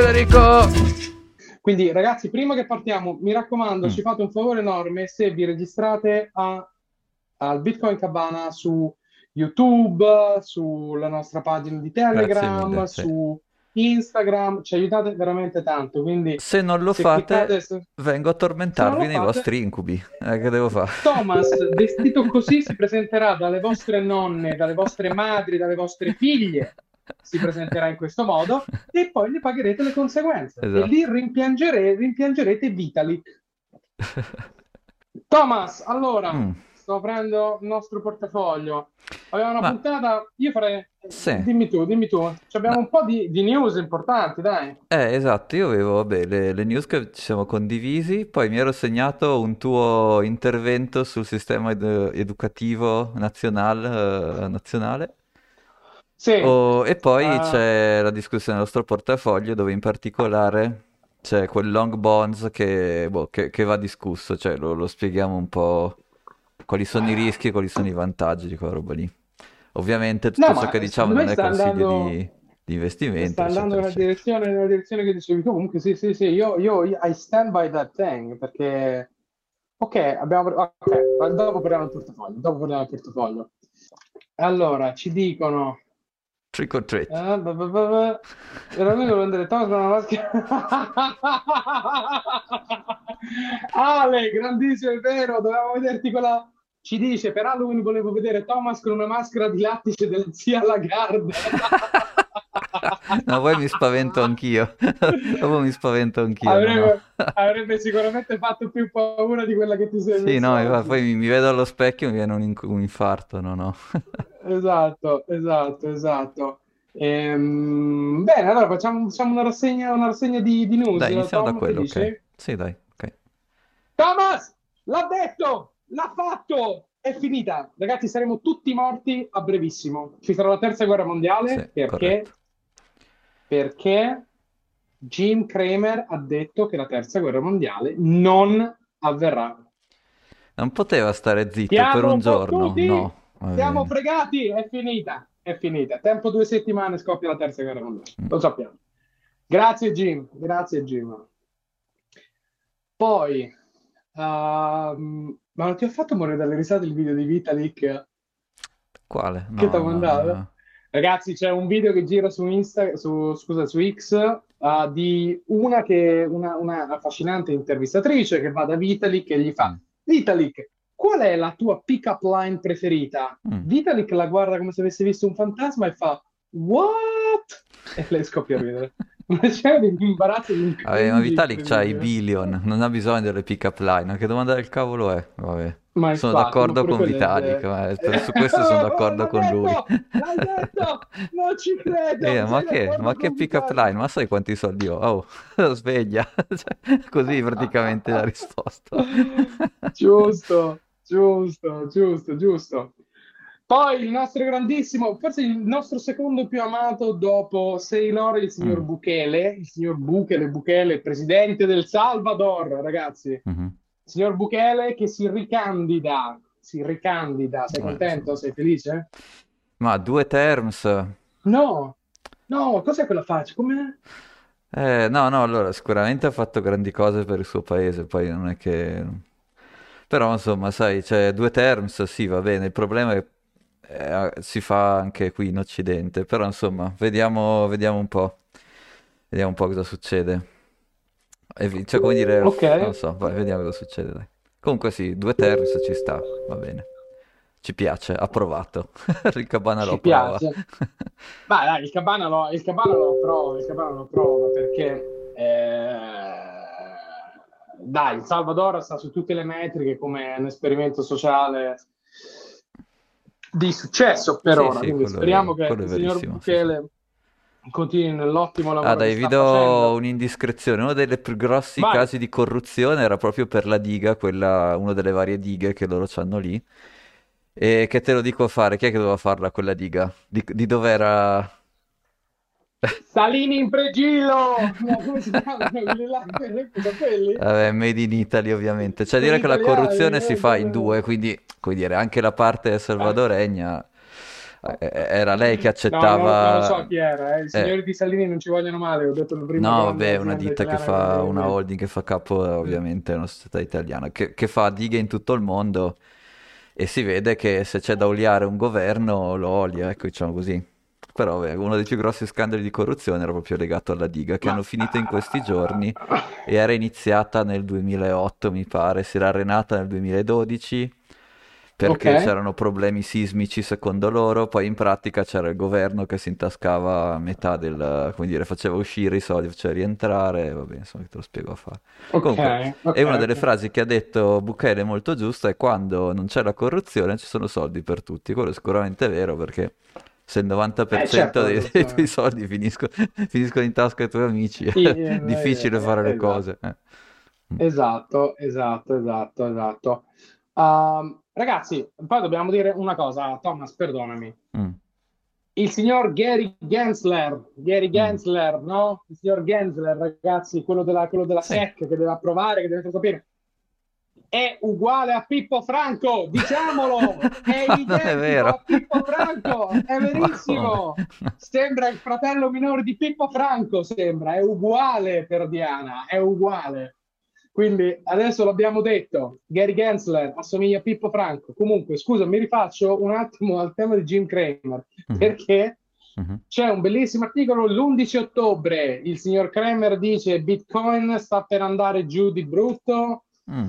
Federico! Quindi ragazzi, prima che partiamo, mi raccomando, Mm. ci fate un favore enorme se vi registrate a- al Bitcoin Cabana su YouTube, sulla nostra pagina di Telegram, mille, sì. su Instagram, ci aiutate veramente tanto. Quindi Se non lo se fate, cliccate su- vengo a tormentarvi Se nei fate- vostri incubi. Eh, che devo fare? Thomas, vestito così, si presenterà dalle vostre nonne, dalle vostre madri, dalle vostre figlie. Si presenterà in questo modo e poi ne pagherete le conseguenze. Esatto. E lì rimpiangere- rimpiangerete Vitalik. Thomas, allora, Mm. sto aprendo il nostro portafoglio. Abbiamo una Ma- puntata, io farei... Sì. Dimmi tu, dimmi tu. Ci abbiamo No. un po' di, di news importanti, dai. Eh, esatto, io avevo, vabbè, le, le news che ci siamo condivisi, poi mi ero segnato un tuo intervento sul sistema ed- educativo nazionale, eh, nazionale. Sì, Oh, e poi Ah. c'è la discussione del nostro portafoglio dove in particolare c'è quel long bonds che, boh, che- che va discusso, cioè lo, lo spieghiamo un po' quali sono i rischi e quali sono i vantaggi di quella roba lì. Ovviamente tutto No, ciò che diciamo non è consiglio andando- di, di investimento, sta andando nella direzione, nella direzione che dicevi tu. Comunque, sì, sì, sì, io, io, I stand by that thing perché, ok, abbiamo, ok, dopo parliamo del portafoglio. Dopo parliamo del portafoglio. Allora, ci dicono, Trick or treat. eh, ba- ba- ba- era lui che voleva andare Thomas con una maschera. Ale, grandissimo, è vero, dovevamo vederti con la. Ci dice per Halloween volevo vedere Thomas con una maschera di lattice della zia Lagarde. No, poi mi spavento anch'io. Dopo mi spavento anch'io. Avrebbe, no. avrebbe sicuramente fatto più paura di quella che ti sei Sì, no, poi mi, mi vedo allo specchio e mi viene un, inc- un infarto, no, no. Esatto, esatto, esatto. Ehm, bene, allora facciamo, facciamo una rassegna, una rassegna di, di news. Dai, iniziamo da Tom, quello, ok. Sì, dai, ok. Thomas, l'ha detto, l'ha fatto, è finita. Ragazzi, saremo tutti morti a brevissimo. Ci sarà la terza guerra mondiale Sì, perché, corretto. Perché Jim Cramer ha detto che la terza guerra mondiale non avverrà. Non poteva stare zitto Siamo per un giorno, no. Siamo fregati, è finita, è finita. Tempo due settimane scoppia la terza guerra mondiale, Mm. lo sappiamo. Grazie Jim, grazie Jim. Poi, ehm, ma non ti ho fatto morire dalle risate il video di Vitalik? Quale? Che No, t'ho no, mandato? no. Ragazzi, c'è un video che gira su Insta, su, scusa, su X, eh, di una che, una, una affascinante intervistatrice che va da Vitalik e gli fa, Mm. Vitalik, qual è la tua pick-up line preferita? Mm. Vitalik la guarda come se avesse visto un fantasma e fa What? E lei scoppia a ridere. Una scena di imbarazzo di un Vabbè, ma Vitalik c'ha i billion, non ha bisogno delle pick-up line. Che domanda del cavolo è? Vabbè. Ma Sono infatti, d'accordo ma con Vitalik, ma per- su questo sono Oh, d'accordo l'ha con lui. detto! L'hai detto! Non ci credo! Eh, ma che, ma che pick-up Vitalik? line? Ma sai quanti soldi ho? Oh, sveglia. Cioè, così praticamente la risposta. Giusto, giusto, giusto, giusto. Poi il nostro grandissimo, forse il nostro secondo più amato dopo Sailor, il signor Mm. Bukele, il signor Bukele, Bukele, presidente del Salvador, ragazzi. Mhm. Signor Bukele che si ricandida, si ricandida. Sei Eh, contento? Sei felice? Ma due terms. No, no, cos'è quella faccia? Come... Eh, no, no, allora sicuramente ha fatto grandi cose per il suo paese, poi non è che... Però insomma, sai, c'è due terms, sì, va bene, il problema è eh, si fa anche qui in Occidente, però insomma, vediamo, vediamo un po', vediamo un po' cosa succede. E cioè, come dire, Ok. non so, vai, vediamo cosa succede, dai. Comunque sì, due terms ci sta, va bene. Ci piace, approvato. Il Cabana lo piace. Ma dai, il Cabana lo, il Cabana lo approva, il Cabana lo approva perché eh, dai, il Salvador sta su tutte le metriche come un esperimento sociale di successo per Sì, ora, sì, quindi quello è- speriamo che il signor verissimo, sì, continui nell'ottimo lavoro Ah, dai, vi do facendo. un'indiscrezione. Uno dei più grossi Vai. casi di corruzione era proprio per la diga, quella, una delle varie dighe che loro hanno lì. E che te lo dico a fare? Chi è che doveva farla quella diga? Di, di dov'era? Salini in pregilo! No? Vabbè, Made in Italy ovviamente. Cioè dire che la corruzione si eh, fa in eh. due, quindi, come dire, anche la parte salvadoregna eh, era lei che No, non, lo non accettava... so chi era, eh. I eh, signori di Salvini non ci vogliono male, ho detto prima No, vabbè, è una ditta che fa, una holding che fa capo, eh, ovviamente, a una società italiana, che, che fa dighe in tutto il mondo e si vede che se c'è da oliare un governo, lo olia, ecco, diciamo così. Però, vabbè, uno dei più grossi scandali di corruzione era proprio legato alla diga, che Ma... hanno finito in questi giorni e era iniziata nel 2008, mi pare, si era arenata nel 2012 Ok, perché c'erano problemi sismici secondo loro, poi in pratica c'era il governo che si intascava metà del, come dire, faceva uscire i soldi, faceva rientrare, vabbè, insomma, che te lo spiego a fare. ok, Comunque, e ok, una delle frasi che ha detto Bukele molto giusta è quando non c'è la corruzione ci sono soldi per tutti. Quello è sicuramente vero perché se il Eh 90% certo, dei, dei tuoi soldi finisco- finiscono in tasca ai tuoi amici, Sì, è eh, difficile eh, fare le esatto. cose. eh. Mm. Esatto, esatto, esatto, esatto. Um, ragazzi, poi dobbiamo dire una cosa, Thomas, perdonami. Mm. Il signor Gary Gensler, Gary Mm. Gensler, no? Il signor Gensler, ragazzi, quello della, quello della Sì. SEC che deve approvare, che deve sapere, è uguale a Pippo Franco, diciamolo, è identico vero. a Pippo Franco, è verissimo. Sembra il fratello minore di Pippo Franco, sembra, è uguale per Diana, è uguale. Quindi adesso l'abbiamo detto, Gary Gensler assomiglia a Pippo Franco. Comunque, scusa, mi rifaccio un attimo al tema di Jim Cramer, Mhm. perché Mhm. c'è un bellissimo articolo l'11 ottobre. Il signor Kramer dice Bitcoin sta per andare giù di brutto Mm.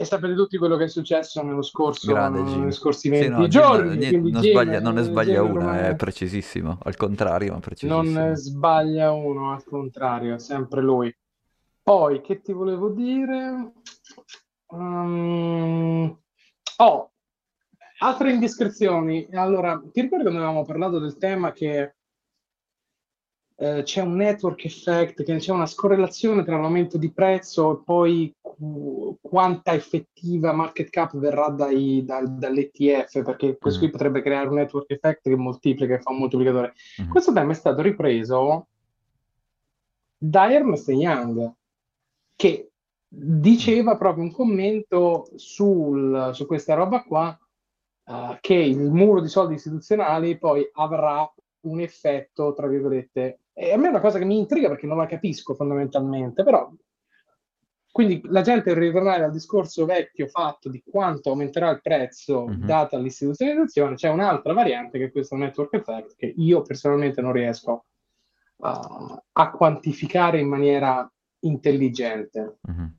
E sapete tutti quello che è successo nello scorso, Grande negli scorsi Sì, 20 no, Jim giorni. niente, non Jim, sbaglia, non ne sbaglia Jim una, è precisissimo. Al contrario, ma non ne precisissimo. sbaglia uno, al contrario, è sempre lui. Poi, che ti volevo dire? Um, oh, altre indiscrezioni. Allora, ti ricordi quando avevamo parlato del tema che eh, c'è un network effect, che c'è una scorrelazione tra l'aumento di prezzo e poi qu- quanta effettiva market cap verrà dai, dal- dall'ETF, perché questo Mhm. qui potrebbe creare un network effect che moltiplica e fa un moltiplicatore. Mhm. Questo tema è stato ripreso da Ernst Young, che Mm. diceva proprio un commento sul- su questa roba qua, eh, che il muro di soldi istituzionali poi avrà un effetto, tra virgolette, e a me è una cosa che mi intriga perché non la capisco fondamentalmente, però quindi la gente ritornare al discorso vecchio fatto di quanto aumenterà il prezzo Mhm. data l'istituzionalizzazione, c'è un'altra variante che è questo network effect che io personalmente non riesco a, a quantificare in maniera intelligente. Mhm.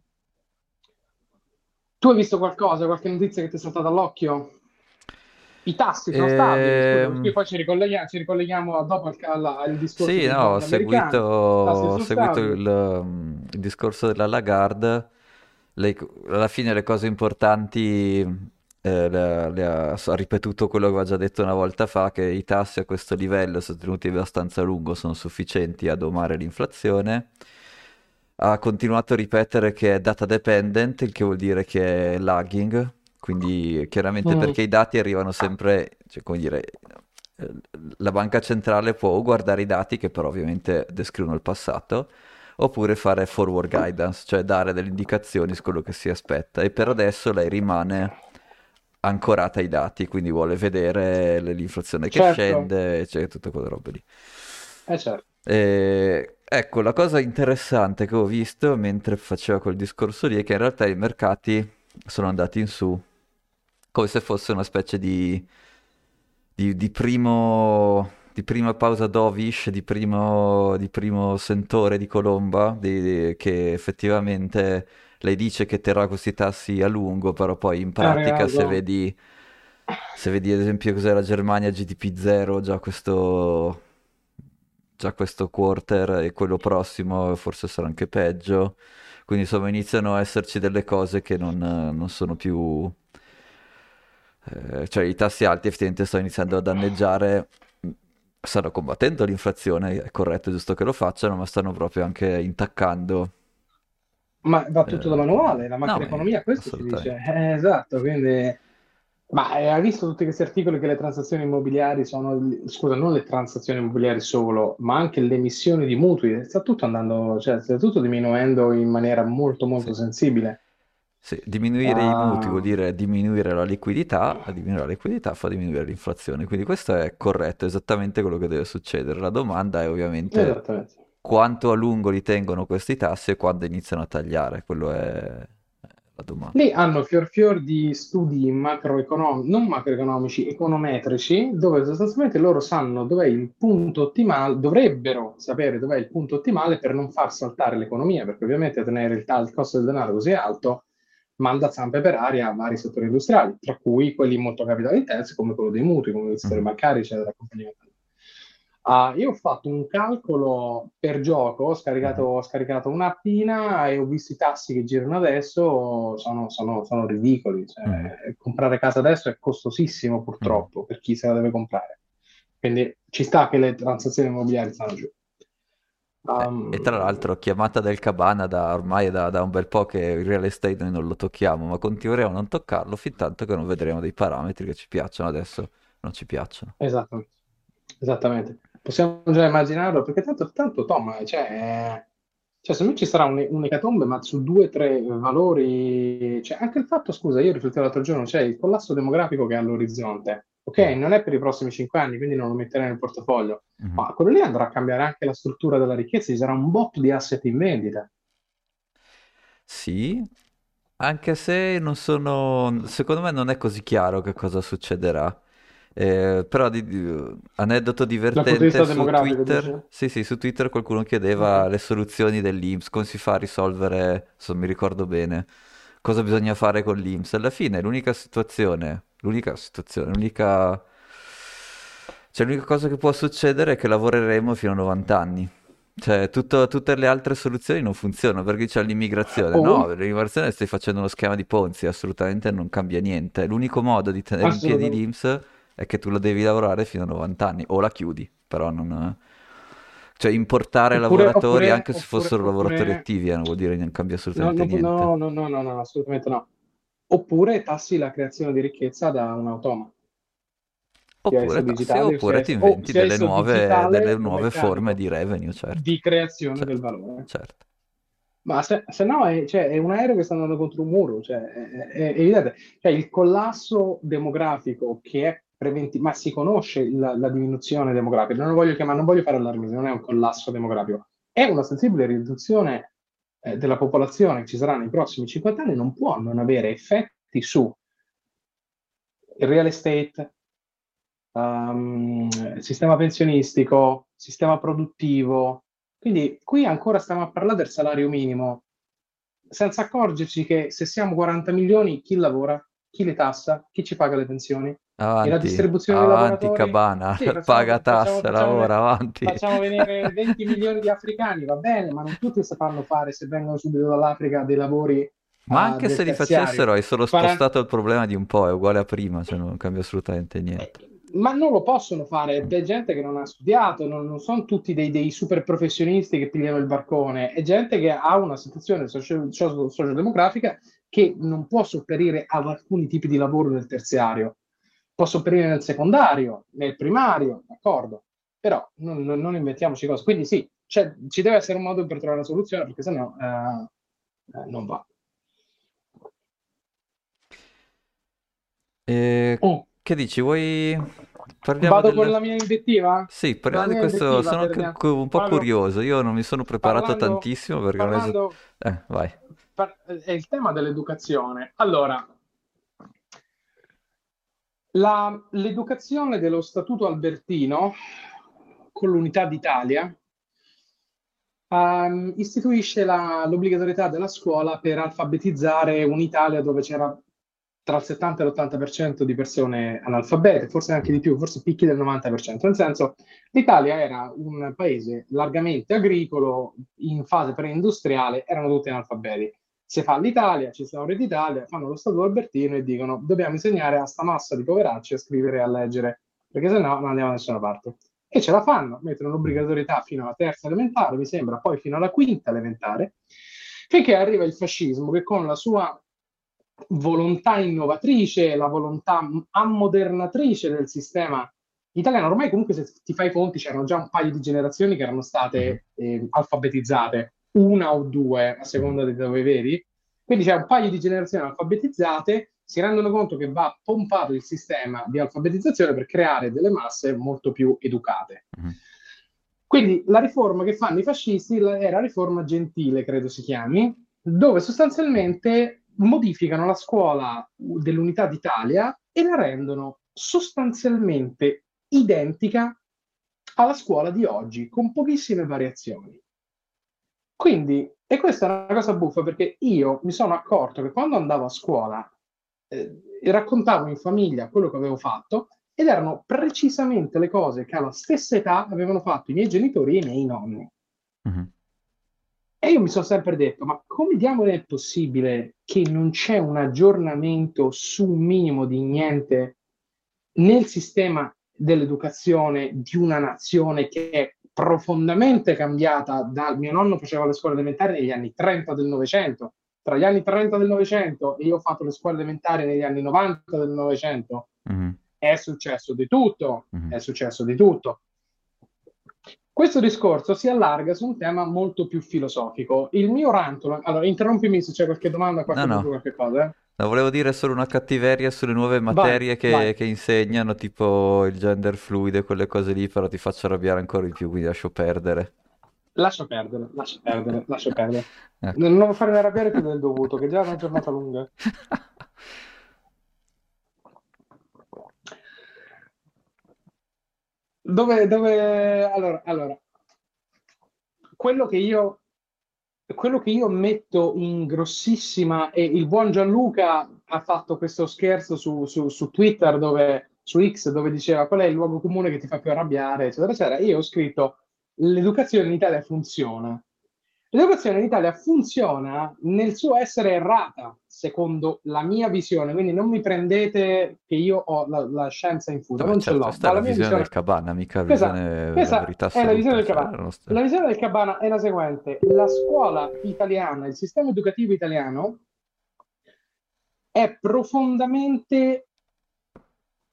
Tu hai visto qualcosa, qualche notizia che ti è saltata all'occhio? I tassi sono stabili, scusa, Ehm, perché poi ci ricolleghiamo, ci ricolleghiamo dopo al, al- al discorso Sì, no, ho seguito, ho seguito il, um, il discorso della Lagarde. Lei, alla fine le cose importanti eh, le, le ha, ha ripetuto quello che aveva già detto una volta fa, che i tassi a questo livello, sostenuti abbastanza a lungo, sono sufficienti a domare l'inflazione. Ha continuato a ripetere che è data dependent, il che vuol dire che è lagging, quindi chiaramente Mm, perché i dati arrivano sempre, cioè, come dire, la banca centrale può o guardare i dati che però ovviamente descrivono il passato, oppure fare forward guidance, cioè dare delle indicazioni su quello che si aspetta. E per adesso lei rimane ancorata ai dati, quindi vuole vedere l'inflazione che certo, scende, cioè tutte quelle robe lì. eh certo. E, ecco, la cosa interessante che ho visto mentre faceva quel discorso lì è che in realtà i mercati sono andati in su, come se fosse una specie di, di, di primo, di prima pausa dovish, di primo, di primo sentore di colomba, di- che effettivamente lei dice che terrà questi tassi a lungo, però poi in pratica se vedi, se vedi ad esempio cos'è la Germania GDP 0, già questo, già questo quarter e quello prossimo forse sarà anche peggio. Quindi insomma iniziano a esserci delle cose che non, non sono più... eh, cioè i tassi alti effettivamente stanno iniziando a danneggiare, stanno combattendo l'inflazione, è corretto e giusto che lo facciano, ma stanno proprio anche intaccando... Ma va tutto da eh, manuale, la no, ma macroeconomia, questo si dice. Eh, esatto, quindi... Ma eh, hai visto tutti questi articoli che le transazioni immobiliari sono, scusa, non le transazioni immobiliari solo, ma anche le emissioni di mutui, sta tutto andando, cioè sta tutto diminuendo in maniera molto molto Sì. sensibile. Sì, diminuire i mutui vuol Uh, dire diminuire la liquidità, a diminuire la liquidità fa diminuire l'inflazione, quindi questo è corretto, è esattamente quello che deve succedere. La domanda è ovviamente quanto a lungo li tengono questi tassi e quando iniziano a tagliare, quello è la domanda. Lì hanno fior fior di studi macroeconomici, non macroeconomici, econometrici, dove sostanzialmente loro sanno dov'è il punto ottimale, dovrebbero sapere dov'è il punto ottimale per non far saltare l'economia, perché ovviamente tenere il, ta- il costo del denaro così alto manda zampe per aria a vari settori industriali, tra cui quelli molto capitalintensi, come quello dei mutui, come i settori Mhm. bancari, eccetera. Ah, io ho fatto un calcolo per gioco, ho scaricato, ho scaricato un'appina e ho visto i tassi che girano adesso, sono, sono- sono ridicoli. Cioè, Mhm. comprare casa adesso è costosissimo purtroppo per chi se la deve comprare. Quindi ci sta che le transazioni immobiliari stanno giù. Eh, e tra Um, l'altro chiamata del Cabana da ormai da, da un bel po' che il real estate noi non lo tocchiamo, ma continueremo a non toccarlo fin tanto che non vedremo dei parametri che ci piacciono adesso, non ci piacciono. esattamente, esattamente. Possiamo già immaginarlo, perché tanto, tanto Tom, cioè, eh, cioè, secondo me ci sarà un- un'ecatombe, ma su due o tre valori, cioè, anche il fatto, scusa, io riflettevo l'altro giorno, c'è il collasso demografico che è all'orizzonte, ok? Non è per i prossimi cinque anni, quindi non lo metterei nel portafoglio, Mhm. ma quello lì andrà a cambiare anche la struttura della ricchezza, ci sarà un botto di asset in vendita. Sì, anche se non sono, secondo me non è così chiaro che cosa succederà. Eh, però di- di- aneddoto divertente su Twitter, sì sì, su Twitter qualcuno chiedeva le soluzioni dell'INPS, come si fa a risolvere, se non mi ricordo bene, cosa bisogna fare con l'INPS. Alla fine l'unica situazione, l'unica situazione, l'unica, cioè l'unica cosa che può succedere è che lavoreremo fino a 90 anni. Cioè, tutto- tutte le altre soluzioni non funzionano perché c'è l'immigrazione. No, Oh, l'immigrazione stai facendo uno schema di Ponzi, assolutamente non cambia niente. L'unico modo di tenere in piedi l'INPS è che tu lo devi lavorare fino a 90 anni o la chiudi, però non... Cioè, importare Oppure, lavoratori oppure, anche se oppure, fossero lavoratori attivi, eh, non vuol dire che non cambia no, assolutamente no, niente. no, no, no, no, no, assolutamente no. Oppure tassi la creazione di ricchezza da un automa, Oppure digitale oppure ti inventi delle nuove, digitale delle nuove forme di revenue, certo. di creazione del Certo, valore. certo. Ma se, se no è, cioè, è un aereo che sta andando contro un muro, cioè, è evidente. Cioè, il collasso demografico che è preventivo, ma si conosce la, la diminuzione demografica, non voglio chiamare, non voglio fare allarmismo, non è un collasso demografico, è una sensibile riduzione eh, della popolazione che ci sarà nei prossimi 50 anni, non può non avere effetti su il real estate, um, sistema pensionistico, sistema produttivo. Quindi qui ancora stiamo a parlare del salario minimo, senza accorgerci che se siamo 40 milioni, chi lavora, chi le tassa, chi ci paga le pensioni? E la Avanti, distribuzione dei avanti lavoratori? Cabana, Sì, facciamo, paga tasse, lavora, avanti. facciamo venire 20 milioni di africani, va bene, ma non tutti sapranno fare, se vengono subito dall'Africa, dei lavori Ma ah, anche del se li terziario. facessero, hai solo spostato il problema di un po', è uguale a prima, cioè non cambia assolutamente niente. Eh, Ma non lo possono fare, è gente che non ha studiato, non, non sono tutti dei, dei super professionisti che pigliano il barcone, è gente che ha una situazione socio- socio- sociodemografica che non può sopperire ad alcuni tipi di lavoro nel terziario, può sopperire nel secondario, nel primario, d'accordo, però non, non- non inventiamoci cose. Quindi sì, c'è- ci deve essere un modo per trovare una soluzione, perché sennò eh, eh, non va. E Oh, che dici, vuoi... Parliamo vado con del... la mia invettiva? Sì, parliamo di questo, sono per cu- un po' curioso, io non mi sono preparato parlando, tantissimo perché non è... parlando, Eh, vai. par- è il tema dell'educazione. Allora, la- l'educazione dello Statuto Albertino con l'Unità d'Italia ehm, istituisce la- l'obbligatorietà della scuola per alfabetizzare un'Italia dove c'era tra il 70 e l'80% di persone analfabete, forse anche di più, forse picchi del 90%. Nel senso, l'Italia era un paese largamente agricolo, in fase preindustriale, erano tutti analfabeti. Se fa l'Italia, ci sono d'Italia, fanno lo Statuto Albertino e dicono dobbiamo insegnare a sta massa di poveracci a scrivere e a leggere, perché sennò non andiamo da nessuna parte. E ce la fanno, mettono l'obbligatorietà fino alla terza elementare, mi sembra, poi fino alla quinta elementare, finché arriva il fascismo che con la sua volontà innovatrice, la volontà ammodernatrice del sistema italiano, ormai comunque se ti fai i conti c'erano già un paio di generazioni che erano state eh, alfabetizzate, una o due a seconda di dove vedi, Quindi c'è un paio di generazioni alfabetizzate, si rendono conto che va pompato il sistema di alfabetizzazione per creare delle masse molto più educate. Mm. Quindi la riforma che fanno i fascisti era riforma gentile, credo si chiami, dove sostanzialmente modificano la scuola dell'Unità d'Italia e la rendono sostanzialmente identica alla scuola di oggi, con pochissime variazioni. Quindi, e questa è una cosa buffa perché io mi sono accorto che quando andavo a scuola eh, raccontavo in famiglia quello che avevo fatto ed erano precisamente le cose che alla stessa età avevano fatto i miei genitori e i miei nonni. Mm-hmm. E io mi sono sempre detto, ma come diamine è possibile che non c'è un aggiornamento su un minimo di niente nel sistema dell'educazione di una nazione che è profondamente cambiata dal mio nonno faceva le scuole elementari negli anni 30 del Novecento. Tra gli anni 30 del Novecento e io ho fatto le scuole elementari negli anni 90 del Novecento, mm-hmm. è successo di tutto, mm-hmm. è successo di tutto. Questo discorso si allarga su un tema molto più filosofico. Il mio rantolo, allora interrompimi se c'è qualche domanda, qualche, no, no. qualche cosa. Eh? No, volevo dire solo una cattiveria sulle nuove materie vai, che, vai. che, insegnano, tipo il gender fluido e quelle cose lì, però ti faccio arrabbiare ancora di più, quindi lascio perdere. Lascio perdere, lascio perdere, lascio perdere. Eh. Non devo fare arrabbiare più del dovuto, che già è una giornata lunga. Dove, dove, allora, allora, quello che io, quello che io metto in grossissima, e il buon Gianluca ha fatto questo scherzo su, su, su Twitter, dove, su X, dove diceva qual è il luogo comune che ti fa più arrabbiare, eccetera, eccetera. Io ho scritto l'educazione in Italia funziona L'educazione in Italia funziona nel suo essere errata, secondo la mia visione, quindi non mi prendete che io ho la, la scienza in fuga, non certo, ce l'ho. Questa è la, la visione, visione del Cabana, mica questa, visione questa la verità è la visione del Cabana. La visione del Cabana è la seguente, la scuola italiana, il sistema educativo italiano è profondamente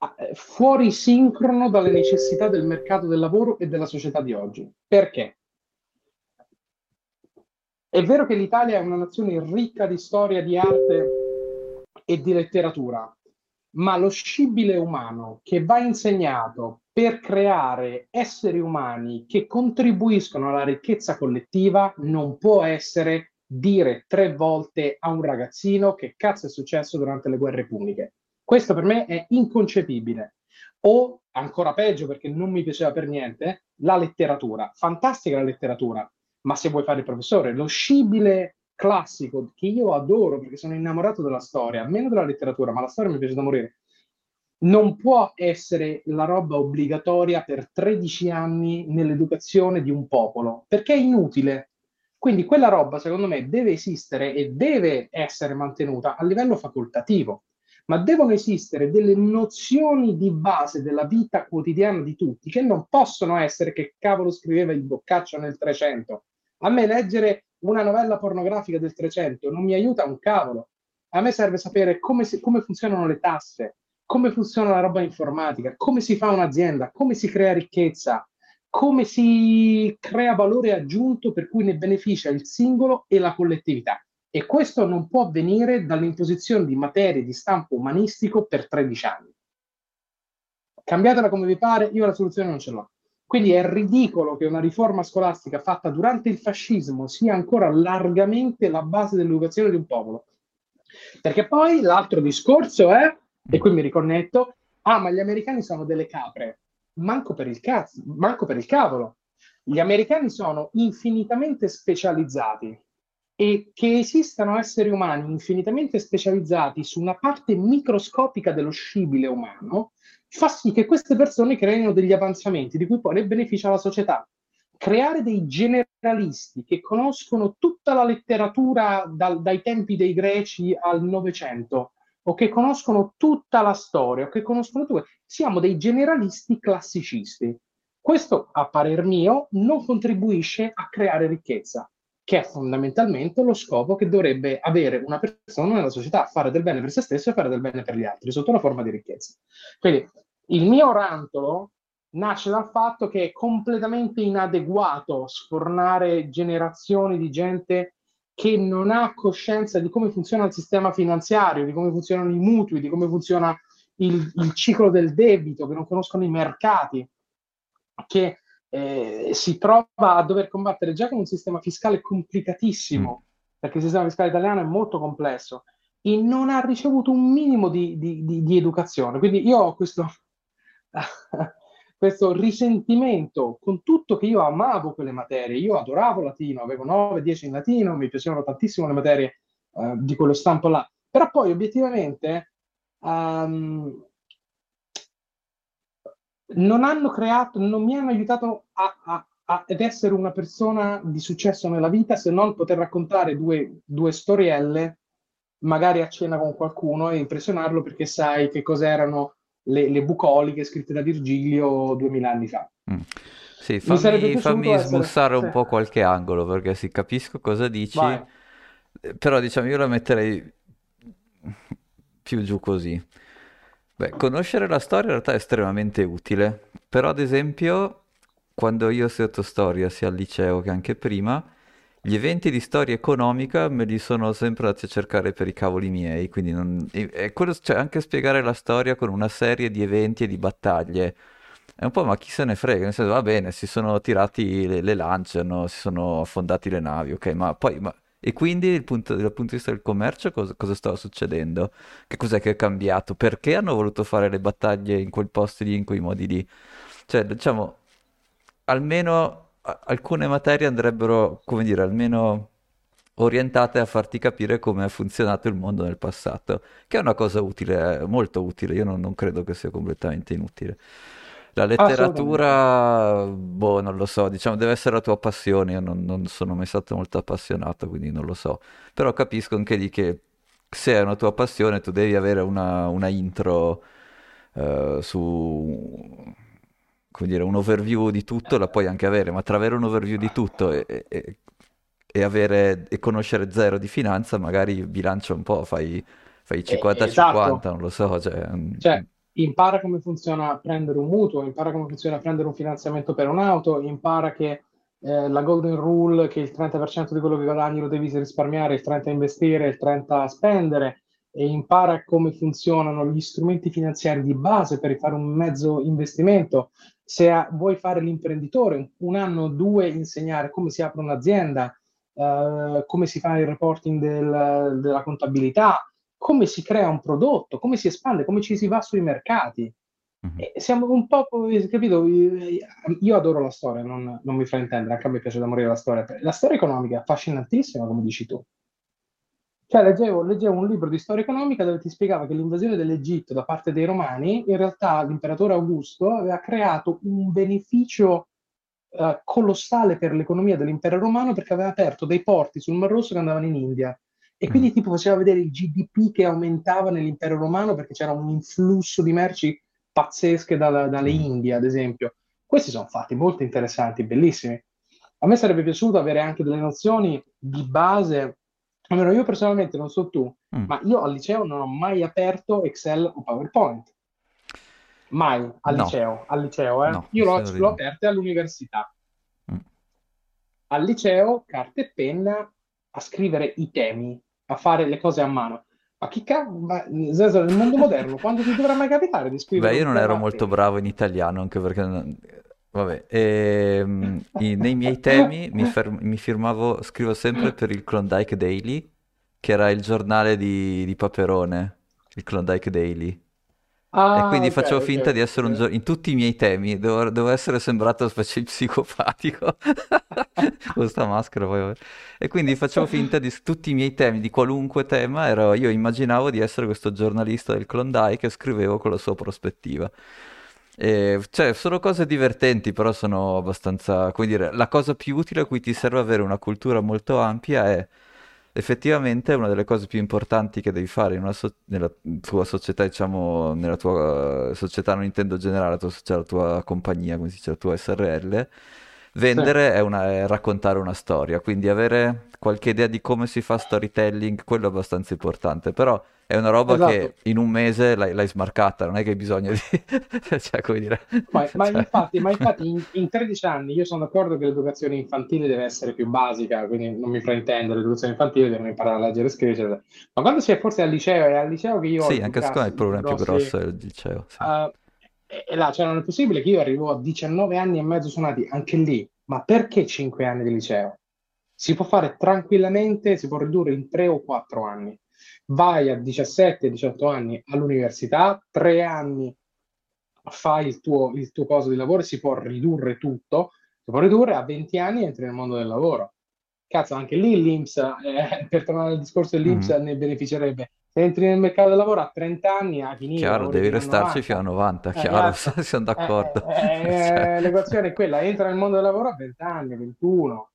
eh, fuori sincrono dalle necessità del mercato del lavoro e della società di oggi. Perché? È vero che l'Italia è una nazione ricca di storia, di arte e di letteratura, ma lo scibile umano che va insegnato per creare esseri umani che contribuiscono alla ricchezza collettiva non può essere dire tre volte a un ragazzino che cazzo è successo durante le guerre puniche. Questo per me è inconcepibile. O ancora peggio, perché non mi piaceva per niente, la letteratura. Fantastica la letteratura, ma se vuoi fare il professore, lo scibile classico che io adoro perché sono innamorato della storia, meno della letteratura, ma la storia mi piace da morire, non può essere la roba obbligatoria per 13 anni nell'educazione di un popolo, perché è inutile. Quindi quella roba, secondo me, deve esistere e deve essere mantenuta a livello facoltativo, ma devono esistere delle nozioni di base della vita quotidiana di tutti che non possono essere che cavolo scriveva il Boccaccio nel 300 a me leggere una novella pornografica del 300 non mi aiuta un cavolo. A me serve sapere come, si, come funzionano le tasse, come funziona la roba informatica, come si fa un'azienda, come si crea ricchezza, come si crea valore aggiunto per cui ne beneficia il singolo e la collettività. E questo non può avvenire dall'imposizione di materie di stampo umanistico per 13 anni. Cambiatela come vi pare, io la soluzione non ce l'ho. Quindi è ridicolo che una riforma scolastica fatta durante il fascismo sia ancora largamente la base dell'educazione di un popolo. Perché poi l'altro discorso è, e qui mi riconnetto, ah, ma gli americani sono delle capre. Manco per il cazzo, manco per il cavolo. Gli americani sono infinitamente specializzati e che esistano esseri umani infinitamente specializzati su una parte microscopica dello scibile umano fa sì che queste persone creino degli avanzamenti di cui poi ne beneficia la società. Creare dei generalisti che conoscono tutta la letteratura dal, dai tempi dei greci al Novecento o che conoscono tutta la storia o che conoscono tutto, siamo dei generalisti classicisti. Questo, a parer mio, non contribuisce a creare ricchezza, che è fondamentalmente lo scopo che dovrebbe avere una persona nella società, fare del bene per se stesso e fare del bene per gli altri, sotto la forma di ricchezza. Quindi il mio rantolo nasce dal fatto che è completamente inadeguato sfornare generazioni di gente che non ha coscienza di come funziona il sistema finanziario, di come funzionano i mutui, di come funziona il, il ciclo del debito, che non conoscono i mercati, che eh, si trova a dover combattere già con un sistema fiscale complicatissimo, mm. perché il sistema fiscale italiano è molto complesso, e non ha ricevuto un minimo di, di, di, di educazione. Quindi io ho questo, questo risentimento con tutto che io amavo quelle materie, io adoravo latino, avevo 9-10 in latino, mi piacevano tantissimo le materie uh, di quello stampo là, però poi obiettivamente um, non hanno creato, non mi hanno aiutato a, a, a, ad essere una persona di successo nella vita se non poter raccontare due, due storielle magari a cena con qualcuno e impressionarlo perché sai che cos'erano le, le bucoliche scritte da Virgilio duemila anni fa. Mm. Sì, fammi, fammi essere... smussare un sì. po' qualche angolo perché sì, capisco cosa dici, Vai. però diciamo io la metterei più giù così. Beh, conoscere la storia in realtà è estremamente utile, però ad esempio quando io ho studiato storia sia al liceo che anche prima, gli eventi di storia economica me li sono sempre andati a cercare per i cavoli miei, quindi non... quello, cioè anche spiegare la storia con una serie di eventi e di battaglie. È un po' ma chi se ne frega, nel senso va bene, si sono tirati le, le lance, no? si sono affondati le navi, ok, ma poi... Ma... E quindi dal punto, dal punto, di vista del commercio cosa, cosa, stava succedendo? Che cos'è che è cambiato? Perché hanno voluto fare le battaglie in quel posto lì, in quei modi lì? Cioè, diciamo, almeno alcune materie andrebbero, come dire, almeno orientate a farti capire come ha funzionato il mondo nel passato, che è una cosa utile, molto utile, io non, non credo che sia completamente inutile. La letteratura, boh, non lo so, diciamo, deve essere la tua passione, io non, non, sono mai stato molto appassionato, quindi non lo so, però capisco anche lì che se è una tua passione tu devi avere una, una intro uh, su come dire, un overview di tutto la puoi anche avere, ma tra avere un overview di tutto e, e, e, avere, e conoscere zero di finanza, magari bilancia un po', fai, fai 50-50, eh, esatto. non lo so. Cioè, cioè, impara come funziona prendere un mutuo, impara come funziona prendere un finanziamento per un'auto, impara che eh, la golden rule, che il 30% di quello che guadagni lo devi risparmiare, il 30% investire, il 30% spendere, e impara come funzionano gli strumenti finanziari di base per fare un mezzo investimento, se ha, vuoi fare l'imprenditore, un anno o due insegnare come si apre un'azienda, uh, come si fa il reporting del, della contabilità, come si crea un prodotto, come si espande, come ci si va sui mercati. Mm-hmm. siamo un po', capito? Io adoro la storia, non, non mi fa intendere, anche a me piace da morire la storia. La storia economica è affascinantissima, come dici tu. Cioè, leggevo, leggevo, un libro di storia economica dove ti spiegava che l'invasione dell'Egitto da parte dei Romani, in realtà l'imperatore Augusto aveva creato un beneficio uh, colossale per l'economia dell'impero romano perché aveva aperto dei porti sul Mar Rosso che andavano in India. E mm. quindi tipo faceva vedere il GDP che aumentava nell'impero romano perché c'era un influsso di merci pazzesche da, dalle mm. Indie, ad esempio. Questi sono fatti molto interessanti, bellissimi. A me sarebbe piaciuto avere anche delle nozioni di base allora, io personalmente non so tu, mm. ma io al liceo non ho mai aperto Excel o PowerPoint. Mai al no. liceo, al liceo eh? no, io l'ho, l'ho aperte all'università. Mm. Al liceo, carta e penna, a scrivere i temi, a fare le cose a mano. Ma chi cavolo, nel mondo moderno, quando ti dovrà mai capitare di scrivere? Beh, io non ero molto bravo in italiano, anche perché Vabbè, ehm, i- nei miei temi mi, fer- mi firmavo, scrivo sempre per il Klondike Daily, che era il giornale di, di Paperone, il Klondike Daily. E quindi ok, facevo finta di essere un giornalista, in tutti i miei temi, devo, devo essere sembrato specie psicopatico con questa maschera poi. E quindi facevo finta di tutti i miei temi, di qualunque tema, ero, io immaginavo di essere questo giornalista del Klondike e scrivevo con la sua prospettiva. E, cioè, sono cose divertenti, però sono abbastanza, come dire, la cosa più utile a cui ti serve avere una cultura molto ampia è effettivamente una delle cose più importanti che devi fare so- nella tua società, diciamo, nella tua uh, società, non intendo generale, la tua, cioè la tua compagnia, come si dice, la tua SRL, Vendere è, una- è raccontare una storia, quindi avere qualche idea di come si fa storytelling, quello è abbastanza importante, però è una roba che esatto. in un mese l'hai, l'hai smarcata, non è che hai bisogno di... cioè, come dire... Ma, ma cioè, infatti, ma infatti in, in 13 anni io sono d'accordo che l'educazione infantile deve essere più basica, quindi non mi fraintendo, l'educazione infantile devono imparare a leggere e scrivere, ma quando si è forse al liceo, è al liceo che io ho Sì, anche secondo me il problema più grosso è il liceo, sì. e e là, cioè non è possibile che io arrivo a 19 anni e mezzo suonati, anche lì, ma perché 5 anni di liceo? Si può fare tranquillamente, si può ridurre in 3 o 4 anni. Vai a 17-18 anni all'università, 3 anni fai il tuo, il tuo coso di lavoro, si può ridurre tutto, si può ridurre a 20 anni entri nel mondo del lavoro. Cazzo, anche lì l'INPS, eh, per tornare al discorso dell'INPS, Mhm. ne beneficerebbe. Se entri nel mercato del lavoro a 30 anni, a finire, Chiaro, devi restarci fino a 90. 90, Eh, chiaro, cazzo, siamo eh, d'accordo. eh, Cioè, eh, l'equazione è quella, entra nel mondo del lavoro a 20 anni, 21.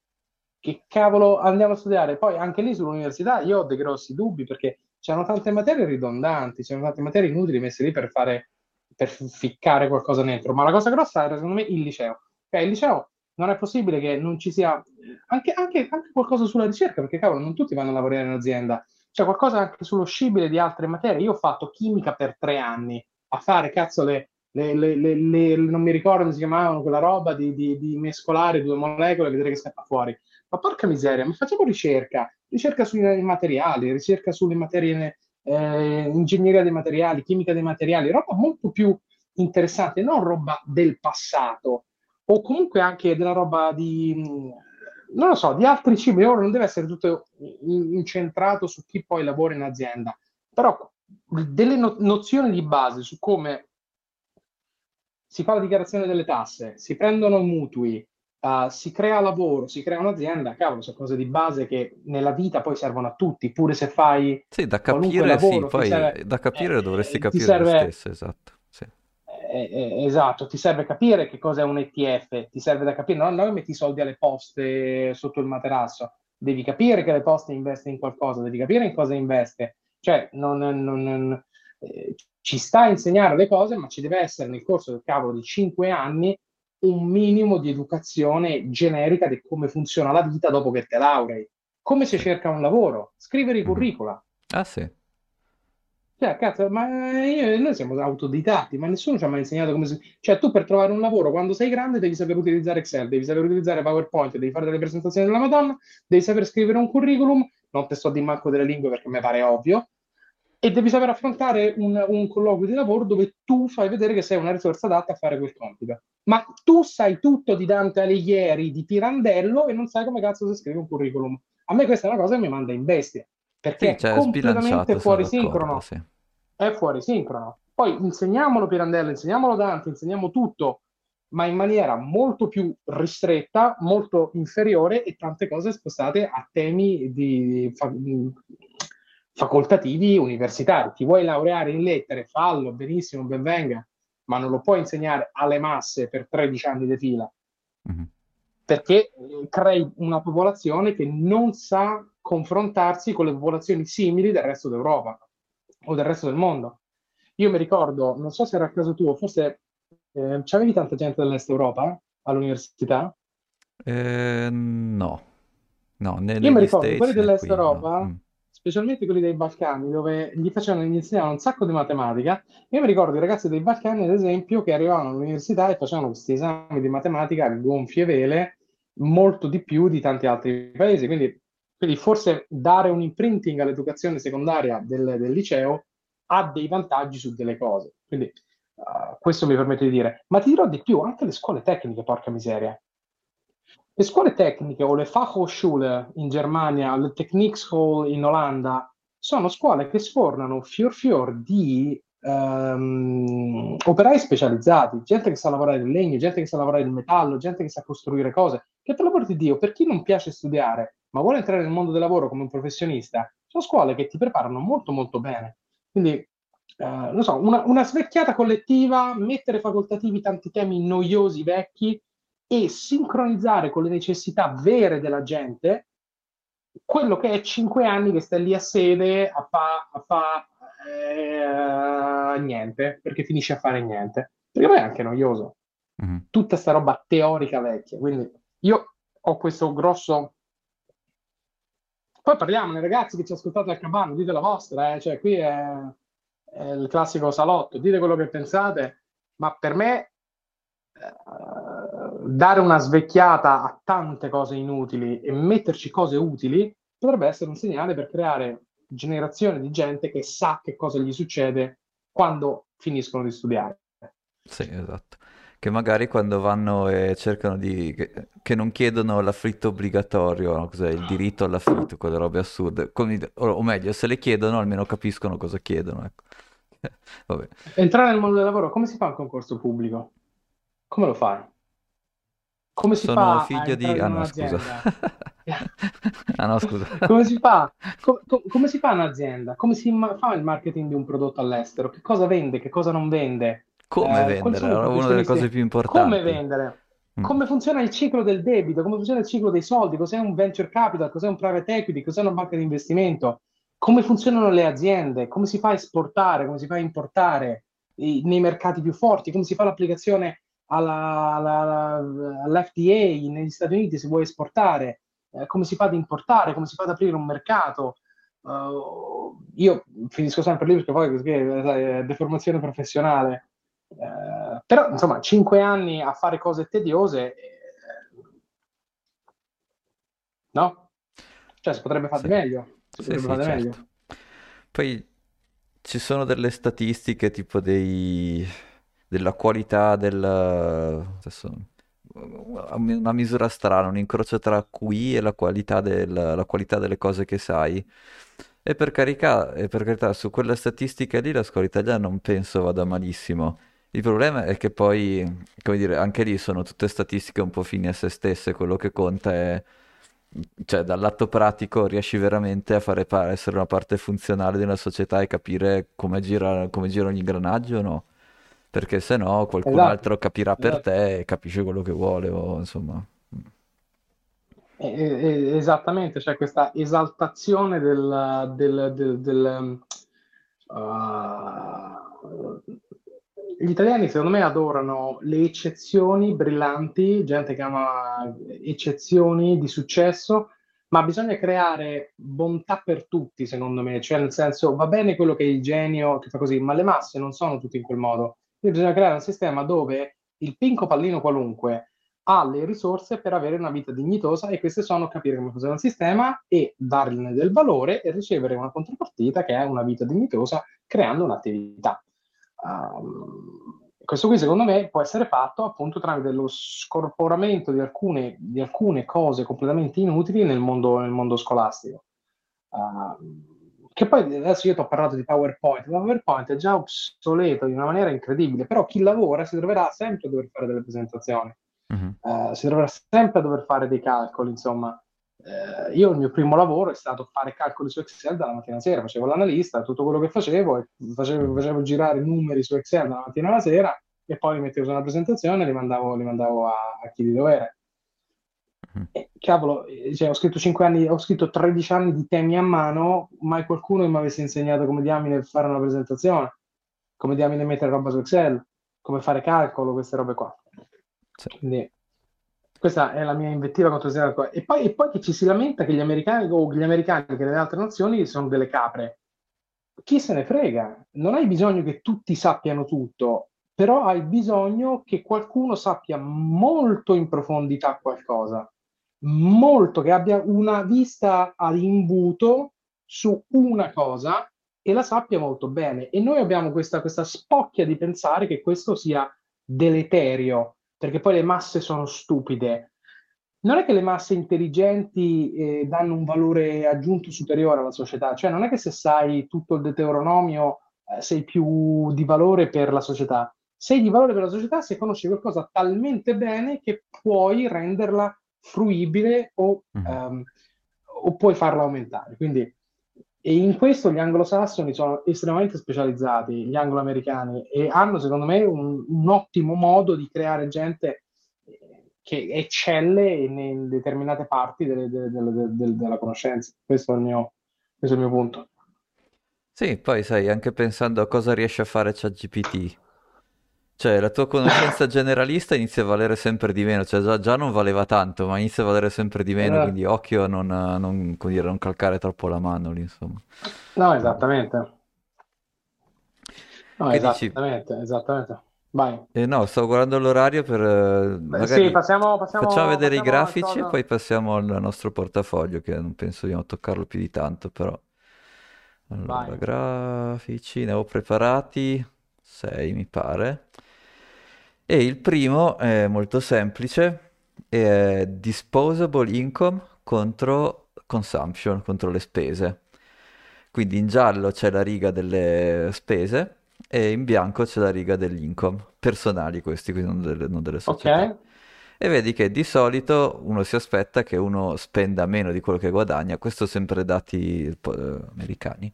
Che cavolo andiamo a studiare? Poi anche lì sull'università io ho dei grossi dubbi perché c'erano tante materie ridondanti, c'erano tante materie inutili messe lì per fare, per ficcare qualcosa dentro. Ma la cosa grossa era secondo me il liceo. Ok, il liceo non è possibile che non ci sia anche, anche- anche qualcosa sulla ricerca, perché cavolo, non tutti vanno a lavorare in azienda. C'è qualcosa anche sullo scibile di altre materie. Io ho fatto chimica per tre anni a fare cazzo le- le- le- le- non mi ricordo come si chiamavano quella roba di, di- di mescolare due molecole e vedere che scappa fuori. Ma porca miseria, mi facevo ricerca, ricerca sui materiali, ricerca sulle materie, eh, ingegneria dei materiali, chimica dei materiali, roba molto più interessante, non roba del passato, o comunque anche della roba di, mh, non lo so, di altri cibi. Ora non deve essere tutto in- incentrato su chi poi lavora in azienda, però delle no- nozioni di base su come si fa la dichiarazione delle tasse, si prendono mutui, uh, si crea lavoro, si crea un'azienda, cavolo, sono cose di base che nella vita poi servono a tutti, pure se fai Sì, da capire, sì, lavoro, ti poi serve, da capire dovresti eh, capire lo serve stesso, esatto, sì. eh, eh, esatto, ti serve capire che cos'è un ETF, ti serve da capire, non, non metti i soldi alle poste sotto il materasso, devi capire che le poste investe in qualcosa, devi capire in cosa investe, cioè non, non- non- eh, ci sta a insegnare le cose, ma ci deve essere nel corso del cavolo di cinque anni un minimo di educazione generica di come funziona la vita dopo che te laurei, come si cerca un lavoro, scrivere i Mhm. curricula. Ah sì, Cioè, cazzo, ma io- noi siamo autodidatti, ma nessuno ci ha mai insegnato come si... Cioè, tu per trovare un lavoro quando sei grande devi saper utilizzare Excel, devi saper utilizzare PowerPoint, devi fare delle presentazioni della Madonna, devi saper scrivere un curriculum, non te sto di manco delle lingue perché mi pare ovvio, e devi saper affrontare un, un colloquio di lavoro dove tu fai vedere che sei una risorsa adatta a fare quel compito. Ma tu sai tutto di Dante Alighieri, di Pirandello, e non sai come cazzo si scrive un curriculum. A me questa è una cosa che mi manda in bestia, perché sì, è cioè completamente sbilanciato, sono fuori sincrono sì. è fuori sincrono. Poi insegniamolo Pirandello, insegniamolo Dante, insegniamo tutto, ma in maniera molto più ristretta, molto inferiore e tante cose spostate a temi di fa- facoltativi universitari. Ti vuoi laureare in lettere, fallo, benissimo, ben venga, ma non lo puoi insegnare alle masse per 13 anni di fila Mhm. perché eh, crei una popolazione che non sa confrontarsi con le popolazioni simili del resto d'Europa o del resto del mondo. Io mi ricordo, non so se era il caso tuo, forse eh, c'avevi tanta gente dell'Est Europa all'università? Eh, no, no, né Io mi negli ricordo States quelli dell'Est qui, no. Europa, Mm. Specialmente quelli dei Balcani, dove gli facevano, gli insegnavano un sacco di matematica. Io mi ricordo i ragazzi dei Balcani, ad esempio, che arrivavano all'università e facevano questi esami di matematica a gonfie vele, molto di più di tanti altri paesi. Quindi, quindi forse dare un imprinting all'educazione secondaria del, del liceo ha dei vantaggi su delle cose. Quindi uh, questo mi permette di dire. Ma ti dirò di più, anche le scuole tecniche, porca miseria. Le scuole tecniche o le Fachhochschule in Germania, le Techniekschule in Olanda, sono scuole che sfornano fior fior di ehm, operai specializzati, gente che sa lavorare il legno, gente che sa lavorare il metallo, gente che sa costruire cose, che per l'amor di Dio, per chi non piace studiare, ma vuole entrare nel mondo del lavoro come un professionista, sono scuole che ti preparano molto molto bene. Quindi, eh, non so, una, una svecchiata collettiva, mettere facoltativi tanti temi noiosi, vecchi, e sincronizzare con le necessità vere della gente quello che è cinque anni che sta lì a sede a fa, a fa eh, niente, perché finisce a fare niente. Perché poi è anche noioso. Mhm. Tutta sta roba teorica vecchia, quindi io ho questo grosso... Poi parliamone, ragazzi che ci ascoltate al cabano, dite la vostra, eh? cioè qui è, è, il classico salotto, dite quello che pensate, ma per me eh, dare una svecchiata a tante cose inutili e metterci cose utili potrebbe essere un segnale per creare generazione di gente che sa che cosa gli succede quando finiscono di studiare. Sì, esatto. Che magari quando vanno e cercano di... che, che non chiedono l'affitto obbligatorio, no? Cos'è il diritto all'affitto, quelle robe assurde. Come- o, o meglio, se le chiedono almeno capiscono cosa chiedono, ecco. Entrare nel mondo del lavoro, come si fa un concorso pubblico? Come lo fai? Come si Sono fa figlio di... Ah no, scusa. un'azienda? Ah no, scusa. Come si fa? Co- co- come si fa un'azienda? Come si ma- fa il marketing di un prodotto all'estero? Che cosa vende? Che cosa non vende? Come Eh, vendere? Era una delle cose professionisti? più Come importanti. vendere? Mm. Come funziona il ciclo del debito? Come funziona il ciclo dei soldi? Cos'è un venture capital? Cos'è un private equity? Cos'è una banca di investimento? Come funzionano le aziende? Come si fa a esportare? Come si fa a importare nei mercati più forti? Come si fa l'applicazione alla- alla- all'FDA negli Stati Uniti se vuoi esportare? Eh, come si fa ad importare? Come si fa ad aprire un mercato? Uh, io finisco sempre lì perché poi sai, è deformazione professionale. Eh, però insomma, cinque anni a fare cose tediose, eh, no? Cioè, si potrebbe fare Sì, meglio. Si sì, potrebbe sì, fare di meglio. certo. Poi ci sono delle statistiche tipo dei... della qualità del... adesso, una misura strana, un incrocio tra QI e la qualità, del- la qualità delle cose che sai. E per carità, e per carità, su quelle statistiche lì la scuola italiana non penso vada malissimo. Il problema è che poi, come dire, anche lì sono tutte statistiche un po' fini a se stesse, quello che conta è, cioè dal lato pratico riesci veramente a fare essere una parte funzionale della società e capire come gira, come girano gli ingranaggi o no? Perché se no qualcun Esatto, altro capirà per esatto. te e capisce quello che vuole, o insomma. Esattamente, c'è questa esaltazione del, del, del, del, um, uh, gli italiani secondo me adorano le eccezioni brillanti, gente che ama eccezioni di successo, ma bisogna creare bontà per tutti, secondo me, cioè nel senso va bene quello che è il genio che fa così, ma le masse non sono tutte in quel modo. Bisogna creare un sistema dove il pinco pallino qualunque ha le risorse per avere una vita dignitosa e queste sono capire come funziona il sistema e dargliene del valore e ricevere una contropartita che è una vita dignitosa creando un'attività. Um, questo qui secondo me può essere fatto appunto tramite lo scorporamento di alcune, di alcune cose completamente inutili nel mondo, nel mondo scolastico. Uh, che poi adesso io ti ho parlato di PowerPoint, ma PowerPoint è già obsoleto in una maniera incredibile, però chi lavora si troverà sempre a dover fare delle presentazioni, Mhm. uh, si troverà sempre a dover fare dei calcoli, insomma. Uh, io il mio primo lavoro è stato fare calcoli su Excel dalla mattina alla sera, facevo l'analista, tutto quello che facevo, e facevo, facevo girare numeri su Excel dalla mattina alla sera e poi li mettevo su una presentazione e li mandavo, li mandavo a, a chi di dovere. Mhm. Cavolo, eh, cioè, ho scritto 5 anni, ho scritto 13 anni di temi a mano, mai qualcuno mi avesse insegnato come diamine fare una presentazione, come diamine mettere roba su Excel, come fare calcolo, queste robe qua. Sì. Quindi questa è la mia invettiva contro queste cose. E poi, e poi che ci si lamenta che gli americani o gli americani che nelle altre nazioni sono delle capre. Chi se ne frega? Non hai bisogno che tutti sappiano tutto, però hai bisogno che qualcuno sappia molto in profondità qualcosa molto, che abbia una vista ad imbuto su una cosa e la sappia molto bene. E noi abbiamo questa, questa spocchia di pensare che questo sia deleterio, perché poi le masse sono stupide. Non è che le masse intelligenti eh, danno un valore aggiunto superiore alla società, cioè non è che se sai tutto il Deuteronomio eh, sei più di valore per la società. Sei di valore per la società se conosci qualcosa talmente bene che puoi renderla fruibile o, Mhm. ehm, o puoi farla aumentare. Quindi, e in questo gli anglosassoni sono estremamente specializzati, gli angloamericani, e hanno secondo me un, un ottimo modo di creare gente eh, che eccelle in, in determinate parti delle- delle- delle- della conoscenza. Questo è il mio, questo è il mio punto. Sì, poi sai, anche pensando a cosa riesce a fare ChatGPT, Cioè, la tua conoscenza generalista inizia a valere sempre di meno, cioè già, già non valeva tanto, ma inizia a valere sempre di meno, Eh, quindi occhio a non, a non, come dire, non calcare troppo la mano lì, insomma. no, esattamente. No, Che dici? esattamente, esattamente. Vai. Eh, no, stavo guardando l'orario per... eh, Beh, sì, magari passiamo, facciamo passiamo, vedere i passiamo al grafici e poi passiamo al nostro portafoglio, che non penso dobbiamo toccarlo più di tanto, però... Allora, Vai. grafici, ne ho preparati 6, mi pare. E il primo è molto semplice, è disposable income contro consumption, contro le spese. Quindi in giallo c'è la riga delle spese e in bianco c'è la riga dell'income, personali questi, quindi non delle, non delle società. E vedi che di solito uno si aspetta che uno spenda meno di quello che guadagna, questo sempre dati eh, americani.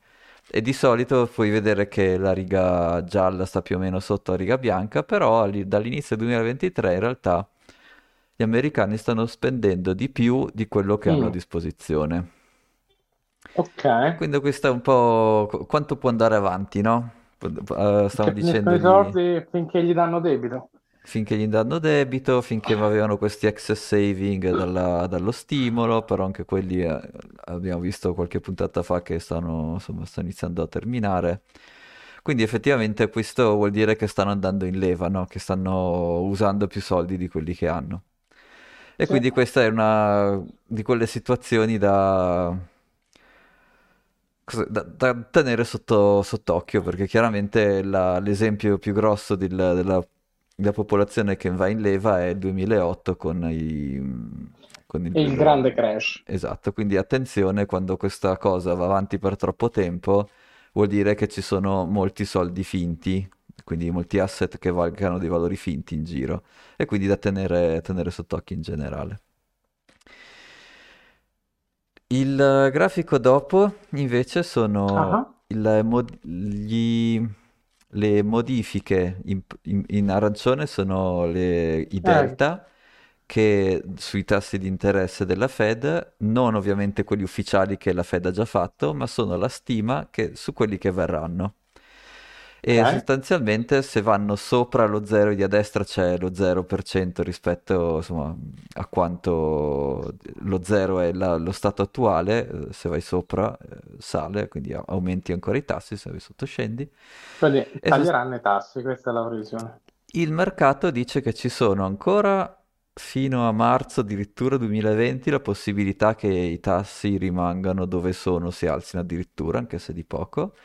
E di solito puoi vedere che la riga gialla sta più o meno sotto la riga bianca, però alli- dall'inizio del 2023 in realtà gli americani stanno spendendo di più di quello che hanno a Mm, disposizione. ok. Quindi questo è un po' qu- quanto può andare avanti, no? Finiscono i dicendogli soldi finché gli danno debito. Finché gli danno debito, finché avevano questi excess saving dalla- dallo stimolo, però anche quelli eh, abbiamo visto qualche puntata fa che stanno, insomma, stanno iniziando a terminare. Quindi effettivamente questo vuol dire che stanno andando in leva, no? Che stanno usando più soldi di quelli che hanno. E Sì. quindi questa è una di quelle situazioni da, da- da tenere sotto, sott'occhio, perché chiaramente la- l'esempio più grosso del- della, della popolazione che va in leva è il 2008 con i, con il il... grande crash. Esatto, quindi attenzione quando questa cosa va avanti per troppo tempo, vuol dire che ci sono molti soldi finti, quindi molti asset che valgano dei valori finti in giro, e quindi da tenere, tenere sott'occhio in generale. Il grafico dopo invece sono il mod- gli- le modifiche in, in- in arancione sono le- i eh, delta che sui tassi di interesse della Fed, non ovviamente quelli ufficiali che la Fed ha già fatto, ma sono la stima che- su quelli che verranno. E ok. sostanzialmente se vanno sopra lo zero di a destra c'è lo 0% rispetto insomma, a quanto lo zero è la- lo stato attuale, eh, se vai sopra eh, sale, quindi aumenti ancora i tassi, se vai sotto scendi. Quindi E sost- taglieranno i tassi, questa è la previsione. il mercato dice che ci sono ancora fino a marzo addirittura 2020 la possibilità che i tassi rimangano dove sono, si alzino addirittura, anche se di poco,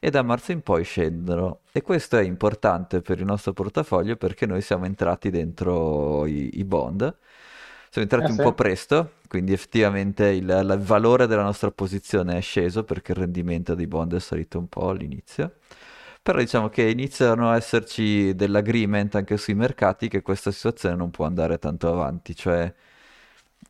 e da marzo in poi scendono. E questo è importante per il nostro portafoglio perché noi siamo entrati dentro i, i bond. Siamo Eh entrati un sì, po' presto, quindi effettivamente il, il valore della nostra posizione è sceso perché il rendimento dei bond è salito un po' all'inizio. Però diciamo che iniziano a esserci dell'agreement anche sui mercati che questa situazione non può andare tanto avanti, cioè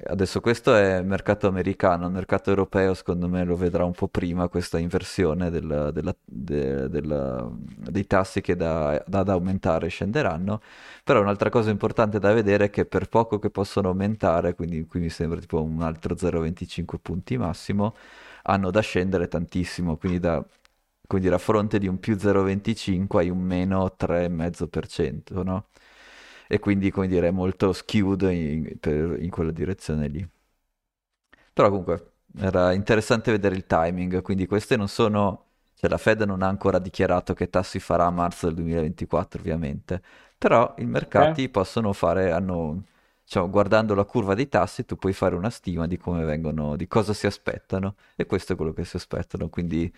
adesso questo è mercato americano, il mercato europeo secondo me lo vedrà un po' prima questa inversione del- della- de- della- dei tassi che da, da- da aumentare scenderanno, però un'altra cosa importante da vedere è che per poco che possono aumentare, quindi qui mi sembra tipo un altro 0,25 punti massimo, hanno da scendere tantissimo, quindi da quindi a fronte di un più 0,25 hai un meno 3,5%, no? E quindi, come dire, è molto skewed in, per- in quella direzione lì. Però comunque era interessante vedere il timing, quindi queste non sono... Cioè la Fed non ha ancora dichiarato che tassi farà a marzo del 2024, ovviamente, però i mercati possono fare, hanno, diciamo, guardando la curva dei tassi, tu puoi fare una stima di come vengono, di cosa si aspettano, e questo è quello che si aspettano, quindi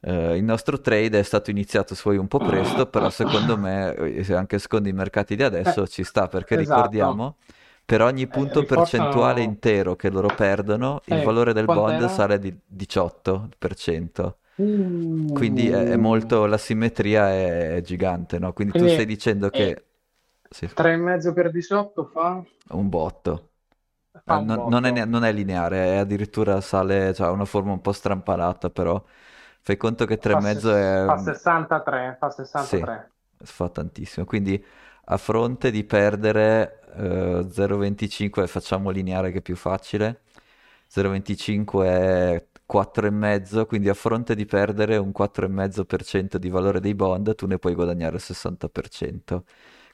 eh, il nostro trade è stato iniziato suoi un po' presto, però secondo me, eh, anche secondo i mercati di Eh, adesso, ci sta perché esatto. ricordiamo, per ogni Eh, punto percentuale rafforzano... intero che loro perdono, il Eh, valore del bond quant'era? sale di 18%. Quindi è, è Mm, molto, la simmetria è, è gigante, no? Quindi tu stai quindi dicendo eh, che sì, 3,5 per 18 fa, un botto. fa Eh, un non, non è, botto. non è lineare, è addirittura sale, cioè ha una forma un po' strampalata, però fai conto che Fa, 3,5 ses- è... fa mm, 63, fa Sì, 63. fa tantissimo. Quindi a fronte di perdere eh, 0,25, facciamo lineare che è più facile, 0,25 è 4,5, quindi a fronte di perdere un 4,5% di valore dei bond, tu ne puoi guadagnare il 60%.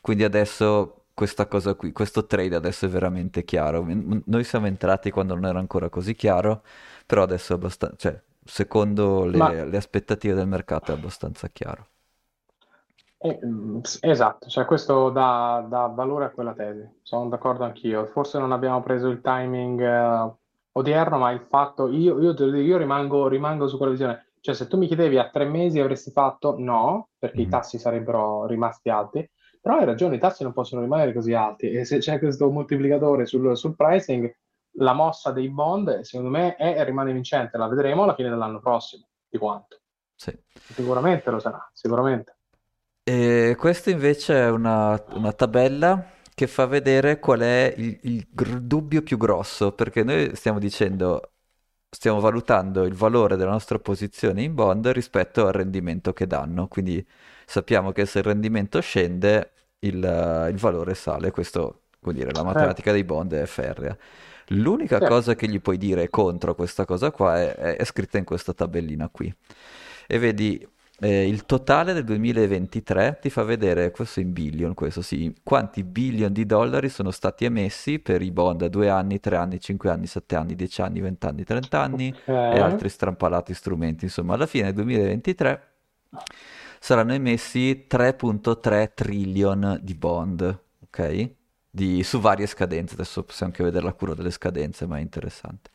Quindi adesso questa cosa qui, questo trade adesso è veramente chiaro. Noi siamo entrati quando non era ancora così chiaro, però adesso è abbastanza, cioè, secondo le, Ma... le aspettative del mercato è abbastanza chiaro. Eh, esatto, cioè questo dà, dà, valore a quella tesi, sono d'accordo anch'io. Forse non abbiamo preso il timing eh, odierno, ma il fatto, io, io, io rimango, rimango, su quella visione. Cioè, se tu mi chiedevi a tre mesi avresti fatto no, perché mm-hmm. i tassi sarebbero rimasti alti, però hai ragione, i tassi non possono rimanere così alti e se c'è questo moltiplicatore sul, sul pricing, la mossa dei bond, secondo me, è e rimane vincente. La vedremo alla fine dell'anno prossimo, di quanto. Sì. Sicuramente lo sarà, sicuramente. E questa invece è una, una tabella che fa vedere qual è il, il gr- dubbio più grosso, perché noi stiamo dicendo, stiamo valutando il valore della nostra posizione in bond rispetto al rendimento che danno, quindi sappiamo che se il rendimento scende il, il valore sale, questo vuol dire la matematica eh. dei bond è ferrea. L'unica sì. cosa che gli puoi dire contro questa cosa qua è, è, è scritta in questa tabellina qui. E vedi eh, il totale del 2023 ti fa vedere, questo in billion, questo sì, quanti billion di dollari sono stati emessi per i bond a 2 anni, 3 anni, 5 anni, 7 anni, 10 anni, 20 anni, 30 anni okay. e altri strampalati strumenti. Insomma, alla fine del 2023 saranno emessi 3.3 trillion di bond, ok? Di, su varie scadenze, adesso possiamo anche vedere la cura delle scadenze, ma è interessante.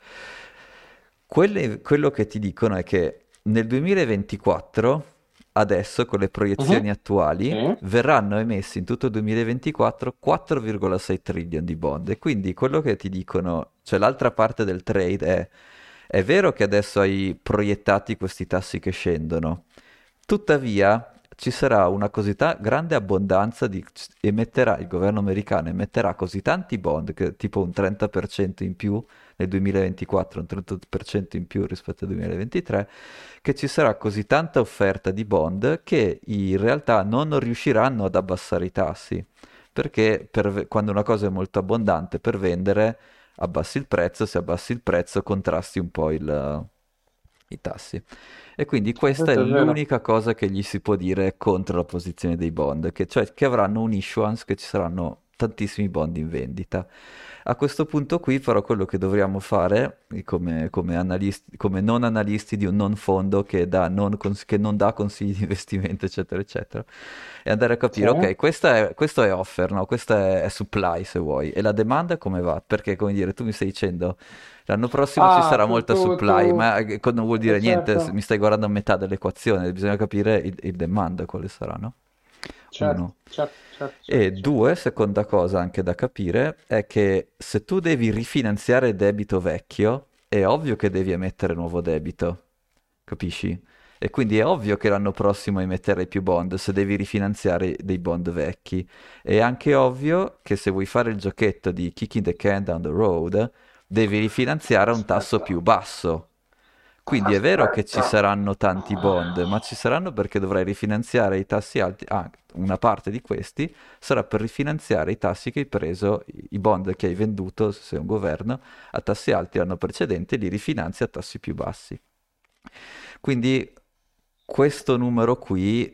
Quelle, quello che ti dicono è che nel 2024 adesso con le proiezioni uh-huh. attuali uh-huh. verranno emessi in tutto il 2024 4,6 trillion di bond e quindi quello che ti dicono, cioè l'altra parte del trade è è vero che adesso hai proiettati questi tassi che scendono, tuttavia ci sarà una così ta- grande abbondanza di emetterà il governo americano emetterà così tanti bond che tipo un 30% in più nel 2024, un 30% in più rispetto al 2023, che ci sarà così tanta offerta di bond che in realtà non riusciranno ad abbassare i tassi, perché per, quando una cosa è molto abbondante per vendere abbassi il prezzo, se abbassi il prezzo contrasti un po' il, i tassi. E quindi questa è, è l'unica cosa che gli si può dire contro la posizione dei bond, che, cioè che avranno un issuance, che ci saranno tantissimi bond in vendita. A questo punto qui però quello che dovremmo fare come, come, analisti, come non analisti di un non fondo che, non, che, non, dà consigli di investimento eccetera eccetera è andare a capire sì. ok è, questo è offer, no? questo è, è, supply se vuoi e la domanda come va? Perché come dire tu mi stai dicendo l'anno prossimo ah, ci sarà tu, molta tu, supply tu... ma eh, non vuol dire eh, niente certo. mi stai guardando a metà dell'equazione bisogna capire il, il demand quale sarà no? Certo, Uno. certo, certo, e certo, due, seconda cosa anche da capire, è che se tu devi rifinanziare debito vecchio, è ovvio che devi emettere nuovo debito, capisci? E quindi è ovvio che l'anno prossimo emetterai più bond se devi rifinanziare dei bond vecchi. È anche ovvio che se vuoi fare il giochetto di kicking the can down the road, devi rifinanziare a un tasso più basso. Quindi è vero che ci saranno tanti bond, ma ci saranno perché dovrai rifinanziare i tassi alti. Ah, una parte di questi sarà per rifinanziare i tassi che hai preso, i bond che hai venduto, se sei un governo, a tassi alti l'anno precedente, li rifinanzi a tassi più bassi. Quindi questo numero qui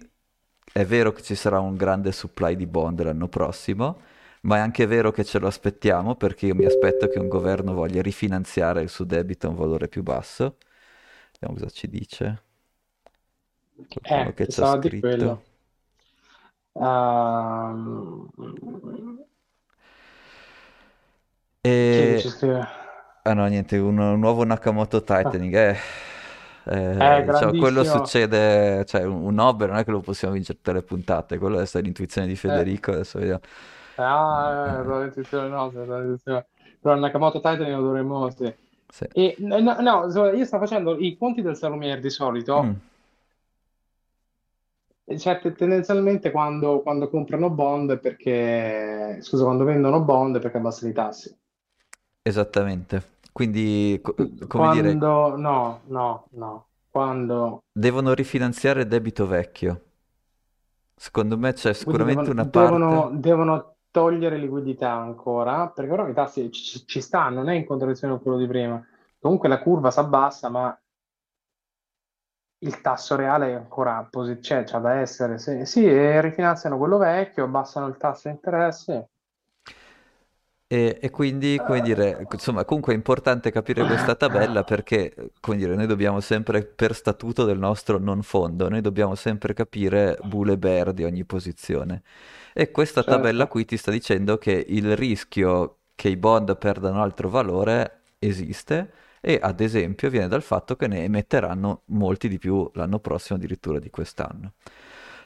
è vero che ci sarà un grande supply di bond l'anno prossimo, ma è anche vero che ce lo aspettiamo perché io mi aspetto che un governo voglia rifinanziare il suo debito a un valore più basso Vediamo cosa ci dice. Qualcuno eh, che c'ha scritto. Di quello. Uh... E... Ah no, niente, un, un nuovo Nakamoto Tightening. Eh. Eh, eh, cioè, quello succede, cioè un, un Nobel non è che lo possiamo vincere tutte le puntate, quello è stata l'intuizione di Federico, eh. adesso vediamo. Ah, eh, l'intuizione nostra, però Nakamoto Tightening lo dovremmo, sì. Sì. E, no, no, io sto facendo i conti del salumiere di solito. Mm. Cioè, tendenzialmente quando, quando comprano bond perché, scusa, quando vendono bond perché abbassano i tassi. Esattamente. Quindi, co- come quando, dire... No, no, no. Quando... Devono rifinanziare il debito vecchio. Secondo me c'è sicuramente devono, una parte... Devono, devono togliere liquidità ancora, perché ora metà ci, ci stanno, non è in contraddizione con quello di prima. Comunque la curva si abbassa, ma il tasso reale è ancora c'è, cioè, c'è da essere. Sì, sì rifinanziano quello vecchio, abbassano il tasso di interesse. E, e quindi, come dire, insomma, comunque è importante capire questa tabella perché, come dire, noi dobbiamo sempre, per statuto del nostro non fondo, noi dobbiamo sempre capire Bule Bear di ogni posizione. E questa Certo. tabella qui ti sta dicendo che il rischio che i bond perdano altro valore esiste e, ad esempio, viene dal fatto che ne emetteranno molti di più l'anno prossimo, addirittura di quest'anno.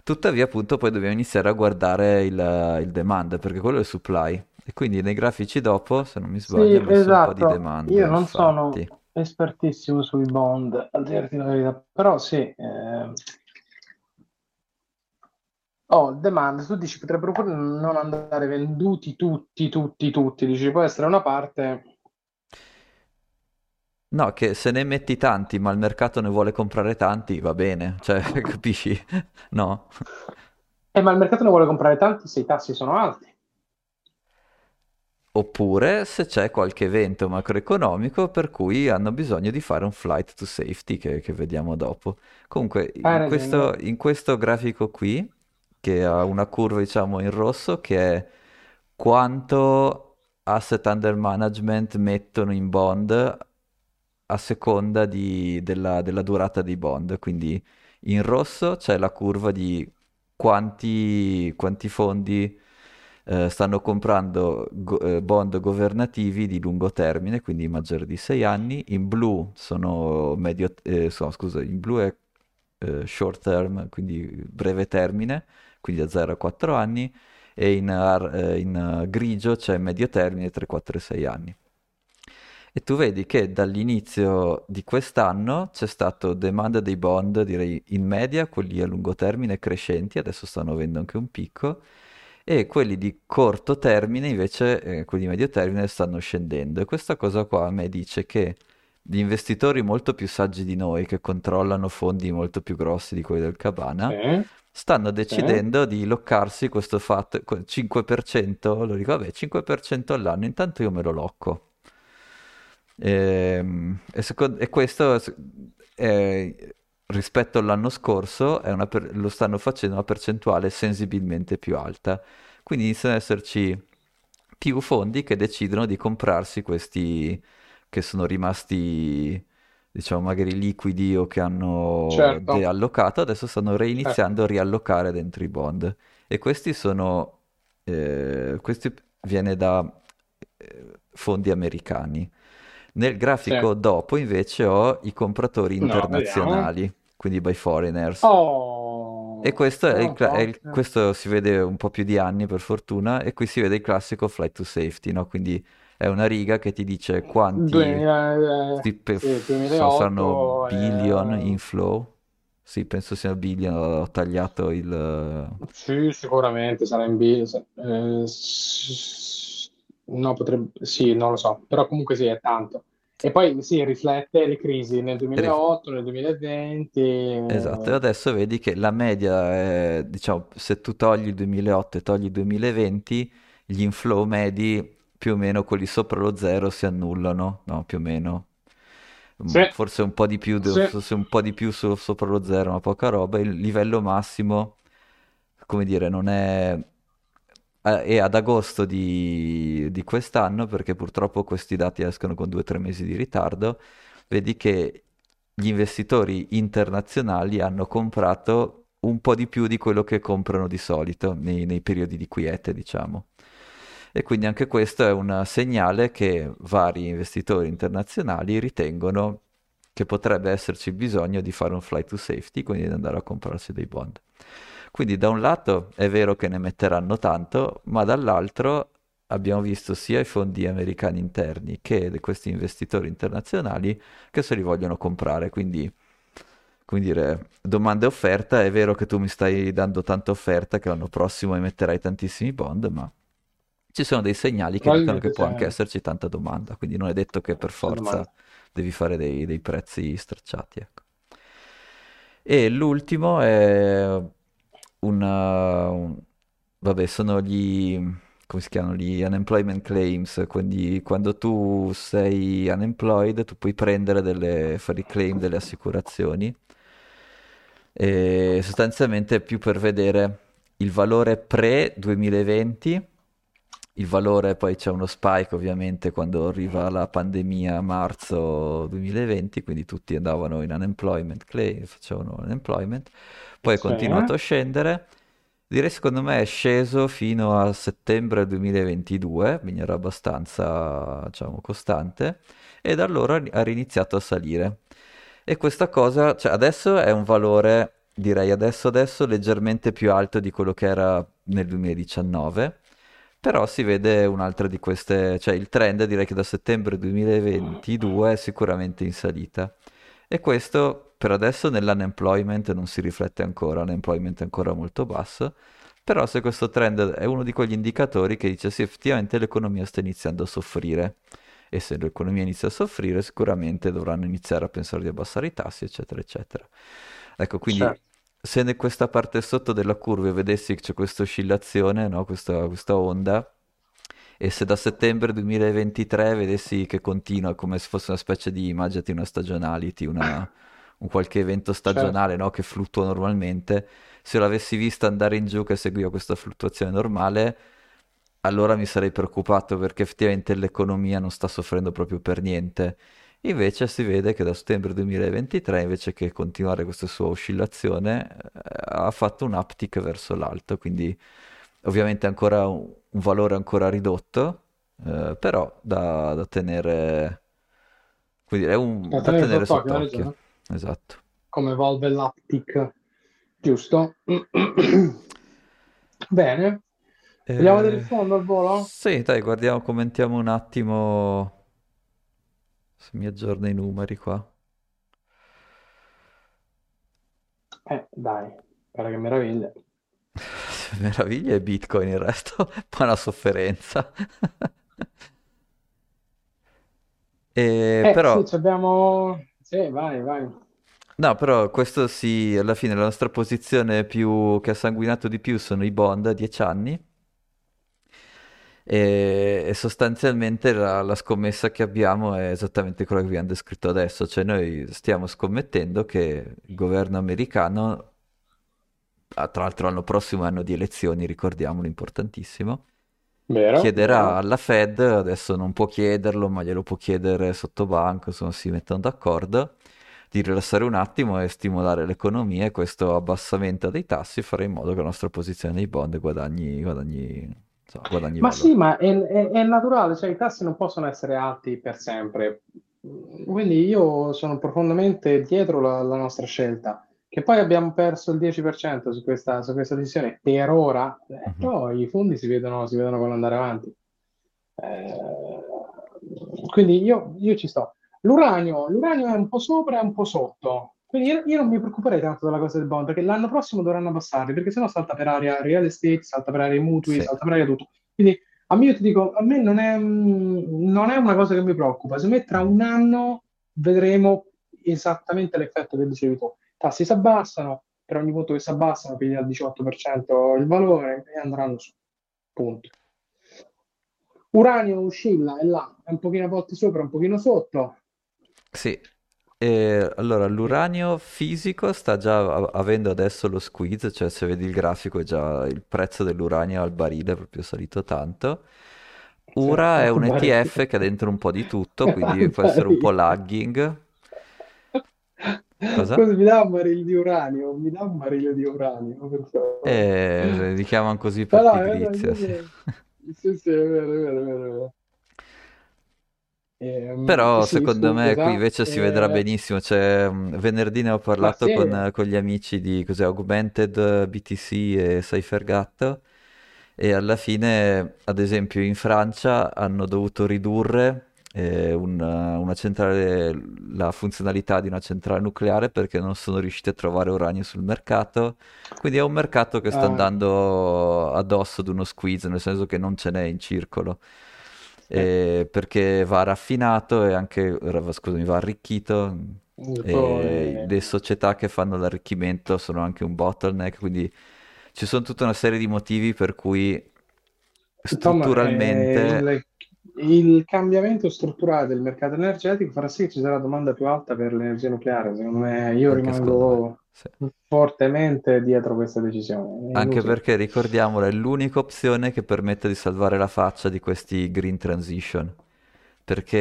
Tuttavia, appunto, poi dobbiamo iniziare a guardare il, il demand, perché quello è il supply. E quindi nei grafici dopo, se non mi Sì, sbaglio, ho messo un po' di esatto. demand, Io non infatti. sono espertissimo sui bond, a dirti la verità, però sì. eh, Oh, demand, tu dici potrebbero pure non andare venduti tutti, tutti, tutti, dici può essere una parte. No, che se ne metti tanti, ma il mercato ne vuole comprare tanti, va bene, cioè, capisci? No? Eh, ma il mercato ne vuole comprare tanti se i tassi sono alti. Oppure se c'è qualche evento macroeconomico per cui hanno bisogno di fare un flight to safety che, che vediamo dopo. Comunque, in questo, in questo grafico qui, che ha una curva, diciamo, in rosso, che è quanto asset under management mettono in bond a seconda di- della, della durata dei bond. Quindi in rosso c'è la curva di quanti, quanti fondi eh, stanno comprando go- eh, bond governativi di lungo termine, quindi maggiori di 6 anni. In blu sono medio, eh, so, scusa, in blu è eh, short term, quindi breve termine, quindi da 0 a 4 anni, e in, ar- eh, in, eh, grigio c'è medio termine 3, 4 e 6 anni. E tu vedi che dall'inizio di quest'anno c'è stato demand dei bond, direi in media, quelli a lungo termine crescenti, adesso stanno avendo anche un picco, e quelli di corto termine invece, eh, quelli di medio termine, stanno scendendo. E questa cosa qua a me dice che gli investitori molto più saggi di noi, che controllano fondi molto più grossi di quelli del Cabana, Sì, stanno decidendo di loccarsi questo fatto, que- 5%, lo dico, vabbè, 5% all'anno, intanto io me lo locco. Ehm, E, secondo- e questo è- rispetto all'anno scorso è una per- lo stanno facendo una percentuale sensibilmente più alta. Quindi iniziano ad esserci più fondi che decidono di comprarsi questi che sono rimasti, diciamo, magari liquidi o che hanno Certo, deallocato, adesso stanno certo. reiniziando a riallocare dentro i bond. E questi sono, eh, questi viene da eh, fondi americani. Nel Sì. grafico dopo invece ho i compratori No, internazionali, quindi by foreigners. E Oh, questo, è il cla- è il- questo si vede un po' più di anni per fortuna, e qui si vede il classico flight to safety, no? Quindi è una riga che ti dice quanti, 2000, eh, sti- pe- sì, so- saranno 2008, billion eh, inflow. Sì, penso siano billion, ho tagliato il... sì, sicuramente sarà in B, eh, no, potrebbe, sì, non lo so, però comunque sì, è tanto. E poi sì, riflette le crisi nel rif- 2008, nel 2020, Esatto, e eh, adesso vedi che la media è, diciamo, se tu togli il 2008 e togli il 2020, gli inflow medi più o meno quelli sopra lo zero si annullano, no, più o meno. Mm, sì, Forse un po' di più, sì, forse un po' di più sopra lo zero, ma poca roba. Il livello massimo, come dire, non è... È ad agosto di, di quest'anno, perché purtroppo questi dati escono con due o tre mesi di ritardo. Vedi che gli investitori internazionali hanno comprato un po' di più di quello che comprano di solito nei, nei periodi di quiete, diciamo. E quindi anche questo è un segnale che vari investitori internazionali ritengono che potrebbe esserci bisogno di fare un flight to safety, quindi di andare a comprarsi dei bond. Quindi da un lato è vero che ne metteranno tanto, ma dall'altro abbiamo visto sia i fondi americani interni che questi investitori internazionali che se li vogliono comprare. Quindi, come dire, domanda e offerta, è vero che tu mi stai dando tanta offerta che l'anno prossimo emetterai tantissimi bond, ma ci sono dei segnali che dicono che può anche esserci tanta domanda, quindi non è detto che per forza devi fare dei, dei prezzi stracciati, ecco. E l'ultimo è una, un- vabbè, sono gli, come si chiamano, gli unemployment claims, quindi quando tu sei unemployed tu puoi prendere delle, fare i claim delle assicurazioni. E sostanzialmente è più per vedere il valore pre-2020, il valore poi c'è uno spike ovviamente quando arriva la pandemia a marzo 2020, quindi tutti andavano in unemployment claim, facevano unemployment, poi è continuato a scendere. Direi secondo me è sceso fino a settembre 2022, quindi era abbastanza, diciamo, costante, e da allora ha riniziato a salire. E questa cosa, cioè adesso è un valore, direi adesso adesso leggermente più alto di quello che era nel 2019, però si vede un'altra di queste, cioè il trend direi che da settembre 2022 è sicuramente in salita. E questo per adesso nell'unemployment non si riflette ancora, l'unemployment è ancora molto basso, però se questo trend è uno di quegli indicatori che dice sì, effettivamente l'economia sta iniziando a soffrire. E se l'economia inizia a soffrire, sicuramente dovranno iniziare a pensare di abbassare i tassi, eccetera, eccetera. Ecco, quindi Certo. Se in questa parte sotto della curva vedessi che c'è questa oscillazione, no? Questa, questa onda, e se da settembre 2023 vedessi che continua come se fosse una specie di, immaginati una stagionality, una- un qualche evento Certo. stagionale, no? Che fluttua normalmente, se l'avessi vista andare in giù che seguiva questa fluttuazione normale, allora mi sarei preoccupato perché effettivamente l'economia non sta soffrendo proprio per niente. Invece si vede che da settembre 2023, invece che continuare questa sua oscillazione, eh, ha fatto un uptick verso l'alto, quindi ovviamente ancora un, un valore ancora ridotto, eh, però da, da tenere, quindi è un, Da da tenere tenere sott'occhio. Esatto. Come evolve l'Aptic, giusto? Bene. Vogliamo vedere il Eh, fondo al volo? sì, dai, guardiamo, commentiamo un attimo se mi aggiorna i numeri qua. Eh, dai, guarda che meraviglia. Meraviglia è Bitcoin, il resto è una sofferenza. E Eh, però, sì, abbiamo... Sì, vai, vai. no, però questo sì, alla fine la nostra posizione più che ha sanguinato di più sono i bond a 10 anni e, e sostanzialmente la, la scommessa che abbiamo è esattamente quella che vi hanno descritto adesso, cioè noi stiamo scommettendo che il governo americano, ah, tra l'altro l'anno prossimo è anno di elezioni, ricordiamolo, importantissimo, Vero, chiederà vero. alla Fed, adesso non può chiederlo, ma glielo può chiedere sotto banco, insomma si mettono d'accordo, di rilassare un attimo e stimolare l'economia e questo abbassamento dei tassi farà in modo che la nostra posizione nei bond guadagni, guadagni, insomma, guadagni Ma valore. sì, ma è, è- è naturale, cioè i tassi non possono essere alti per sempre. Quindi io sono profondamente dietro la, la nostra scelta. Che poi abbiamo perso il 10% su questa, su questa decisione per ora, eh, Mhm. però i fondi si vedono, si vedono con andare avanti. Eh, quindi io, io ci sto. L'uranio, l'uranio è un po' sopra e un po' sotto. Quindi io, io non mi preoccuperei tanto della cosa del bond, perché l'anno prossimo dovranno abbassarli, perché sennò salta per aria real estate, salta per aria i mutui, Sì. salta per aria tutto. Quindi a me, io ti dico, a me non è, mm, non è una cosa che mi preoccupa. Secondo me tra un anno vedremo esattamente l'effetto che dicevi tu. I tassi si abbassano, per ogni punto che si abbassano, piglia al 18% il valore e andranno su. Punto. Uranio oscilla, è là, è un pochino a volte sopra, un pochino sotto. Sì, e allora l'uranio fisico sta già a- avendo adesso lo squeeze, cioè se vedi il grafico è già il prezzo dell'uranio al barile è proprio salito tanto. Ura è un. ETF che ha dentro un po' di tutto, quindi può essere un po' lagging. Cosa? Scusa, mi dà un barile di uranio, mi dà un barile di uranio, per favore. Eh, li chiamano così No, per no, è vero, pigrizia, sì. sì, sì, sì, è vero, è vero, è vero, Ehm, Però sì, secondo me qui scusa. invece si vedrà Eh, benissimo, cioè, mh, venerdì ne ho parlato con, con gli amici di cos'è, Augmented BTC e CypherGat e alla fine, ad esempio in Francia hanno dovuto ridurre eh, un- una centrale, la funzionalità di una centrale nucleare perché non sono riusciti a trovare uranio sul mercato, quindi è un mercato che sta ah, andando addosso ad uno squeeze, nel senso che non ce n'è in circolo eh, perché va raffinato e anche, scusami, va arricchito. E eh, le società che fanno l'arricchimento sono anche un bottleneck, quindi ci sono tutta una serie di motivi per cui strutturalmente, eh, il, il cambiamento strutturale del mercato energetico farà sì che ci sarà domanda più alta per l'energia nucleare. Secondo me, io anche secondo me, rimango, Sì. fortemente dietro questa decisione. Anche perché, ricordiamolo, è l'unica opzione che permette di salvare la faccia di questi green transition.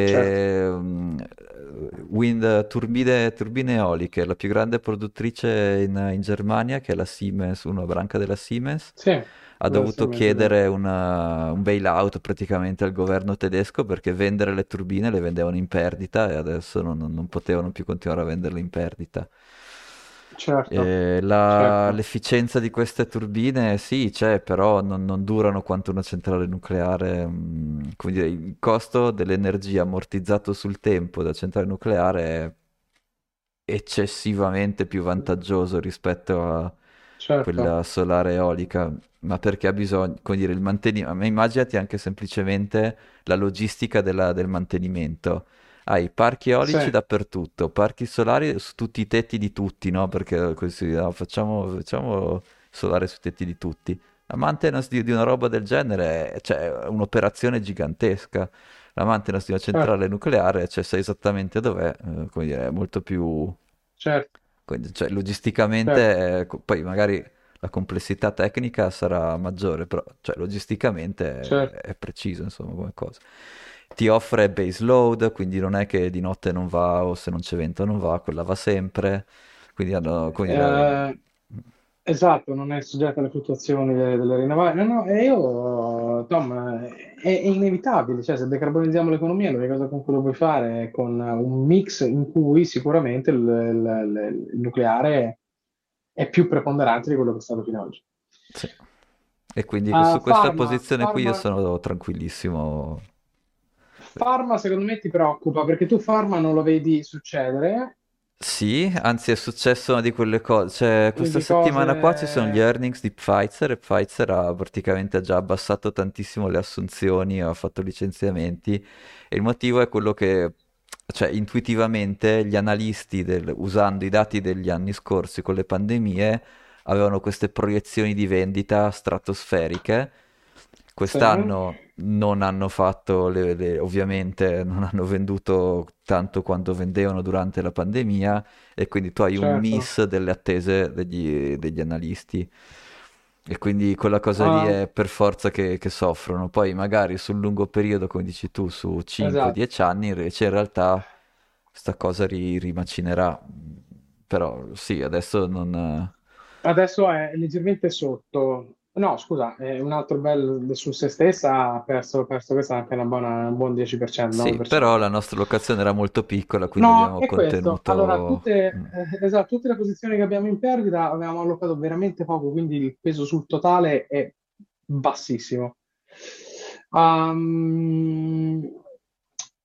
Certo. Perché mm, wind, turbine, turbine eoliche, la più grande produttrice in, in Germania, che è la Siemens, una branca della Siemens, Sì, ha dovuto chiedere una- un bailout praticamente al governo tedesco perché vendere le turbine le vendevano in perdita e adesso non, non potevano più continuare a venderle in perdita. Certo, E la- certo, l'efficienza di queste turbine sì, c'è, però non, non durano quanto una centrale nucleare. mm, come dire, il costo dell'energia ammortizzato sul tempo da centrale nucleare è eccessivamente più vantaggioso rispetto a certo. quella solare eolica, ma perché ha bisogno, come dire, il mantenimento, ma immaginati anche semplicemente la logistica della- del mantenimento. Hai parchi Sì, eolici dappertutto, parchi solari su tutti i tetti di tutti, no? Perché così no, facciamo, facciamo solare sui tetti di tutti. La maintenance di, di una roba del genere è, cioè, è un'operazione gigantesca. La maintenance di una certo, centrale nucleare, cioè sai esattamente dov'è, eh, come dire, è molto più certo, quindi, cioè, certo, logisticamente, eh, co- poi magari la complessità tecnica sarà maggiore, però cioè, logisticamente certo. è, è preciso, insomma, come cosa. Ti offre base load, quindi non è che di notte non va o se non c'è vento non va, quella va sempre. Quindi hanno, come dire, Eh, esatto, non è soggetto alle fluttuazioni delle, delle rinnovabili. No, no, e io, Tom, è, è inevitabile, cioè se decarbonizziamo l'economia, l'unica cosa con cui lo puoi fare è con un mix in cui sicuramente il, il- il nucleare è più preponderante di quello che è stato fino ad oggi. sì. E quindi Uh, su questa Pharma, posizione qui io sono tranquillissimo. Pharma secondo me ti preoccupa perché tu Pharma non lo vedi succedere, Sì, anzi è successo una di quelle cose, cioè questa di settimana qua ci sono gli cose... earnings di Pfizer e Pfizer ha praticamente già abbassato tantissimo le assunzioni, ha fatto licenziamenti e il motivo è quello che, cioè intuitivamente gli analisti del- usando i dati degli anni scorsi con le pandemie avevano queste proiezioni di vendita stratosferiche. Quest'anno non hanno fatto, le, le- ovviamente non hanno venduto tanto quanto vendevano durante la pandemia e quindi tu hai un certo. miss delle attese degli, degli analisti e quindi quella cosa lì Ah, è per forza che, che soffrono. Poi magari sul lungo periodo, come dici tu, su esatto. 5-10 anni, invece in realtà sta cosa ri- rimacinerà. Però sì, adesso non... Adesso è leggermente sotto. No, scusa, è un altro bel su se stessa ha perso, perso questa anche una buona, un buon 10%, Sì, però 9%. la nostra locazione era molto piccola, quindi No, abbiamo è questo. Allora, contenuto... tutte, mm. eh, esatto, tutte le posizioni che abbiamo in perdita avevamo allocato veramente poco, quindi il peso sul totale è bassissimo. Ehm,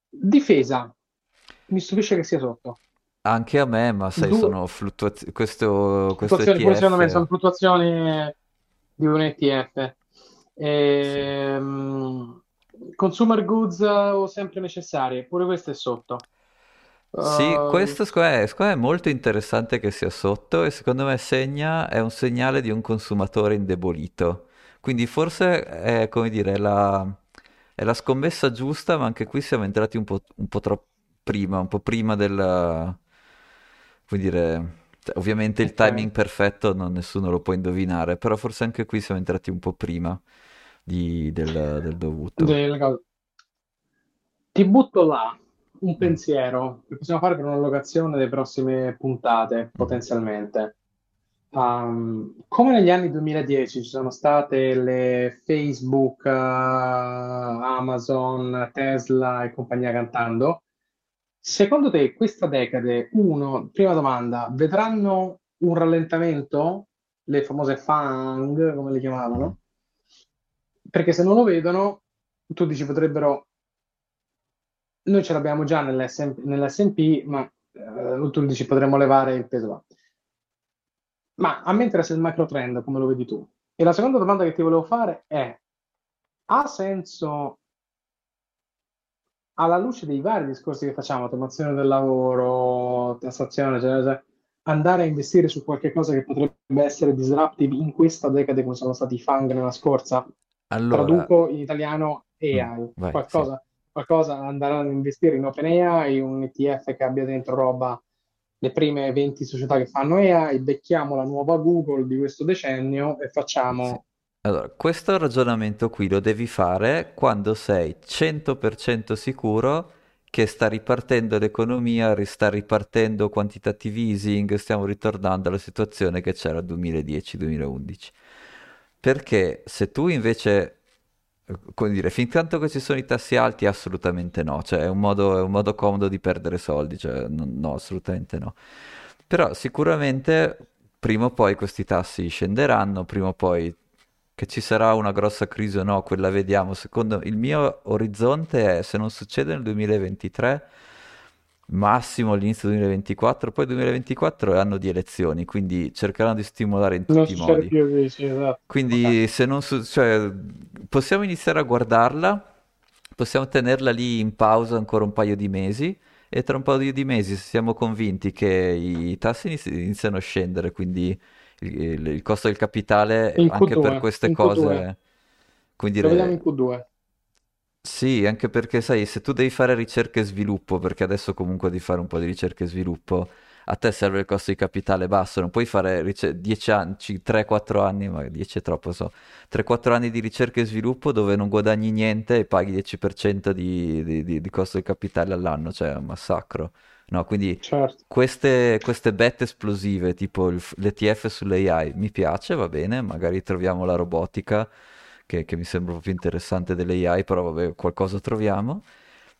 difesa, mi stupisce che sia sotto. Anche a me, ma sai, Due, sono fluttuazioni. Questo, questo fluttuazioni, pure secondo me ETF, sono fluttuazioni di un ETF. sì. Ehm, consumer goods eh, o sempre necessarie, pure questo è sotto. Sì, Uh, questo me è molto interessante che sia sotto e secondo me segna, è un segnale di un consumatore indebolito. Quindi forse è, come dire, la, è la scommessa giusta, ma anche qui siamo entrati un po', un po' troppo prima, un po' prima del... come dire, ovviamente il ok, timing perfetto non, nessuno lo può indovinare, però forse anche qui siamo entrati un po' prima di- del, del dovuto. Cose. Ti butto là un Mm, pensiero che possiamo fare per un'allocazione delle prossime puntate, mhm. potenzialmente. Um, come negli anni 2010 ci sono state le Facebook, eh, Amazon, Tesla e compagnia cantando, secondo te questa decade, uno, prima domanda, vedranno un rallentamento? Le famose FANG, come le chiamavano? Perché se non lo vedono, tu dici potrebbero noi ce l'abbiamo già nell'S&P, nell'S&P, ma eh, tu dici potremmo levare il peso. Ma a me interessa il macro trend, come lo vedi tu. E la seconda domanda che ti volevo fare è, ha senso, alla luce dei vari discorsi che facciamo, automazione del lavoro, tassazione, eccetera, eccetera, andare a investire su qualche cosa che potrebbe essere disruptive in questa decade come sono stati i FANG nella scorsa? Allora, Traduco in italiano mm, AI. vai, sì. Qualcosa, qualcosa andare a investire in OpenAI, un ETF che abbia dentro roba le prime 20 società che fanno AI, becchiamo la nuova Google di questo decennio e Sì. Allora, questo ragionamento qui lo devi fare quando sei 100% sicuro che sta ripartendo l'economia, sta ripartendo quantitative easing, stiamo ritornando alla situazione che c'era 2010-2011. Perché se tu invece, eh, come dire, fin tanto che ci sono i tassi alti, assolutamente no, cioè è un modo, è un modo comodo di perdere soldi, cioè non- no, assolutamente no. Però sicuramente prima o poi questi tassi scenderanno, prima o poi che ci sarà una grossa crisi o no, quella vediamo. Secondo il mio orizzonte è se non succede nel 2023, massimo all'inizio del 2024, poi 2024 è anno di elezioni, quindi cercheranno di stimolare in Non tutti i succede modi. più, dici, esatto. Quindi se non su- cioè, possiamo iniziare a guardarla, possiamo tenerla lì in pausa ancora un paio di mesi e tra un paio di mesi, se siamo convinti che i tassi inizi- iniziano a scendere, quindi il, il- costo del capitale in anche per Q2, queste in Q2, cose, come lo vediamo in Q2. sì, anche perché sai, se tu devi fare ricerca e sviluppo, perché adesso comunque devi fare un po' di ricerca e sviluppo, a te serve il costo di capitale basso, non puoi fare 10 anni, 3-4 anni, ma 10 è troppo, so, 3-4 anni di ricerca e sviluppo dove non guadagni niente e paghi 10% di, di- di- di costo di capitale all'anno, cioè è un massacro. No, quindi Certo. queste, queste bet esplosive, tipo il- l'ETF sull'AI, mi piace, va bene, magari troviamo la robotica, che, che mi sembra più interessante dell'AI, però vabbè, qualcosa troviamo.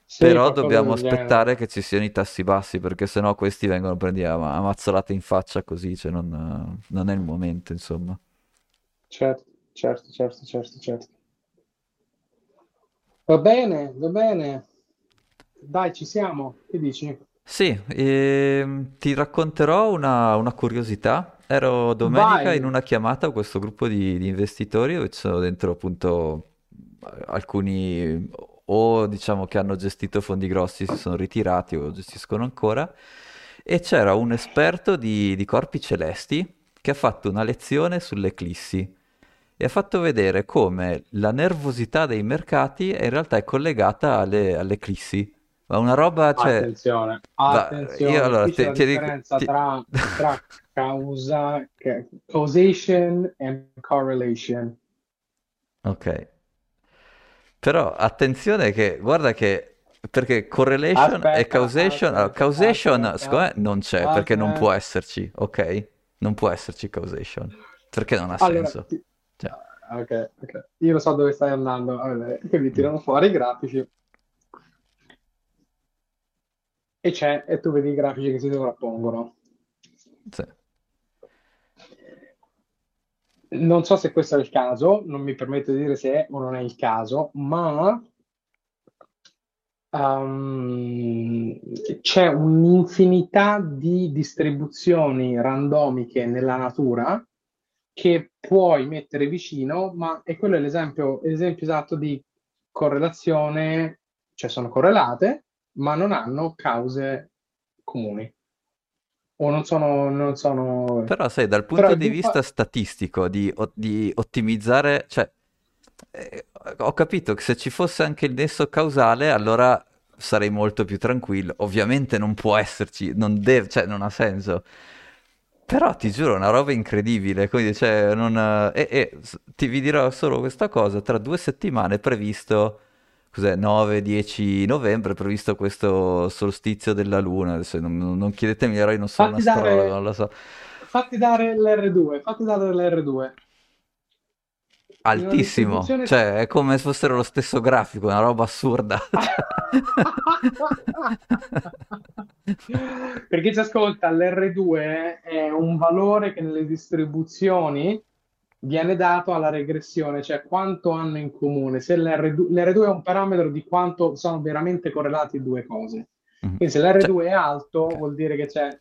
Sì, Però dobbiamo del genere. aspettare che ci siano i tassi bassi, perché sennò questi vengono prendi a, in faccia così, cioè non, non è il momento, insomma. Certo, certo, certo, certo, certo. Va bene, va bene. Dai, ci siamo. Che dici? Sì, ehm, ti racconterò una, una curiosità. Ero domenica in Vai. una chiamata con questo gruppo di, di investitori dove ci sono dentro appunto alcuni o diciamo che hanno gestito fondi grossi, si sono ritirati o gestiscono ancora, e c'era un esperto di, di corpi celesti che ha fatto una lezione sull'eclissi e ha fatto vedere come la nervosità dei mercati in realtà è collegata alle, all'eclissi. Ma una roba, cioè, Attenzione, va- io attenzione. allora c'è ti, differenza ti- tra, tra causa, causation and correlation. Ok, però attenzione che, guarda che, perché correlation e Aspetta, causation, allora, aspetta, causation secondo aspetta, me non c'è perché non può esserci, ok? Non può esserci causation, perché non ha Allora, senso. ti- Cioè, ok, ok. Io lo so dove stai andando. Allora, quindi mm, tirano fuori i grafici e c'è, e tu vedi i grafici che si sovrappongono. sì. Non so se questo è il caso, non mi permetto di dire se è o non è il caso, ma ehm, c'è un'infinità di distribuzioni randomiche nella natura che puoi mettere vicino, ma e quello è l'esempio, l'esempio esatto di correlazione, cioè sono correlate, ma non hanno cause comuni o non sono, non sono... Però sai, dal Però punto il di vista statistico, di, di ottimizzare, cioè, eh, ho capito che se ci fosse anche il nesso causale, allora sarei molto più tranquillo. Ovviamente non può esserci, non deve, cioè, non ha senso. Però ti giuro, è una roba incredibile. Quindi, cioè, non, eh, e, e s- ti vi dirò solo questa cosa: tra due settimane è previsto, cos'è, 9-10 novembre, è previsto questo solstizio della Luna. Adesso non, non- chiedetemi, io non sono un Fatti astrologo, non lo so. fatti dare l'R2, fatti dare l'R2. In una Altissimo, distribuzione... cioè è come se fossero lo stesso grafico, una roba assurda. Per chi ci ascolta, l'R2 è un valore che nelle distribuzioni viene dato alla regressione, cioè quanto hanno in comune. Se l'R2, l'R2 è un parametro di quanto sono veramente correlati due cose. Mhm. Quindi se Cioè, l'R2 è alto, ok. vuol dire che c'è...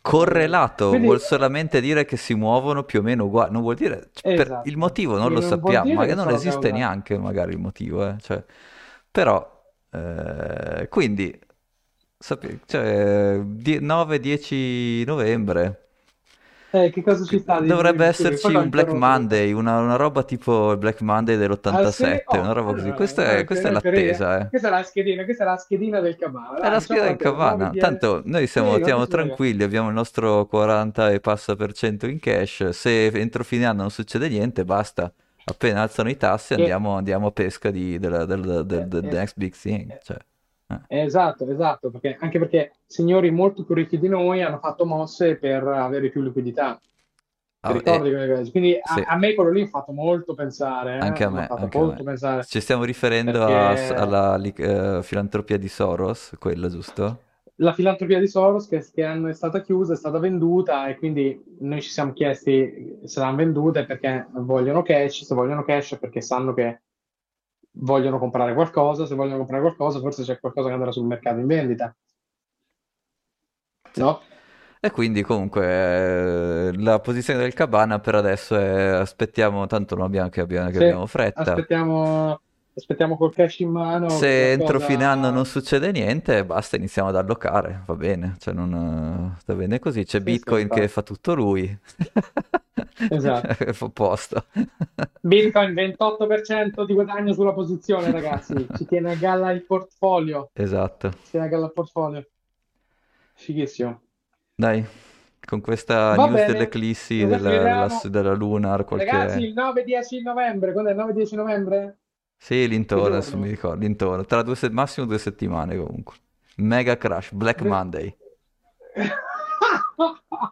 Correlato Quindi, vuol solamente dire che si muovono più o meno uguali, non vuol dire, cioè, per il esatto, motivo non quindi lo non sappiamo, magari che non esiste causali. neanche magari il motivo, eh, cioè, però, eh, quindi, cioè, die- 9-10 novembre, Eh, che cosa ci sta? Dovrebbe esserci un Black interrotto. Monday, una, una roba tipo il Black Monday Ah sì? dell'87, Oh, una roba così. Questa è, questa è l'attesa, eh. Questa è la schedina, questa è la schedina del cabana. È la cabana. 9 di- Tanto noi siamo, Spiega, siamo tranquilli, abbiamo il nostro 40 e passa per cento in cash. Se entro fine anno non succede niente, basta. Appena alzano i tassi andiamo, andiamo a pesca di, della, del, del, del eh, next big thing. eh, Cioè, eh. Esatto, esatto, perché, anche perché signori molto più ricchi di noi hanno fatto mosse per avere più liquidità. Ah, ricordi eh? Quindi a, sì, a me quello lì ha fatto molto pensare, eh? anche a me, anche a me. pensare, Ci stiamo riferendo a- perché alla li- eh, filantropia di Soros, quella, giusto? la filantropia di Soros che, che è stata chiusa, è stata venduta e quindi noi ci siamo chiesti se l'hanno venduta perché vogliono cash, se vogliono cash perché sanno che vogliono comprare qualcosa, se vogliono comprare qualcosa forse c'è qualcosa che andrà sul mercato in vendita, Sì. no? E quindi comunque eh, la posizione del Cabana per adesso è aspettiamo, tanto non abbiamo che abbiamo, che Se abbiamo fretta. aspettiamo, aspettiamo col cash in mano Se entro fine anno non succede niente, basta, iniziamo ad allocare, va bene, cioè non, sta bene così. C'è Sì, sì, Bitcoin che fa tutto lui, Esatto. fa posto. Bitcoin 28% di guadagno sulla posizione, ragazzi. Ci tiene a galla il portfolio. Esatto. Ci tiene a galla il portfolio. Fighissimo. Dai, con questa Va news bene, dell'eclissi cosa della, della, della Lunar, Ragazzi, qualche... il 9-10 novembre, quando è il 9-10 novembre? Sì, l'intorno, adesso mi ricordo, l'intorno, tra due se- massimo due settimane comunque. Mega crash, Black Monday.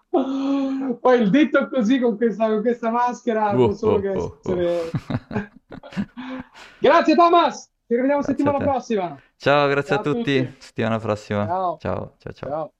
Poi il detto così con questa, con questa maschera Oh, oh, oh, oh. essere... Grazie Thomas, ci rivediamo Grazie a settimana prossima. Ciao, grazie a Ciao a tutti. tutti. Settimana prossima. Ciao, ciao, ciao. ciao.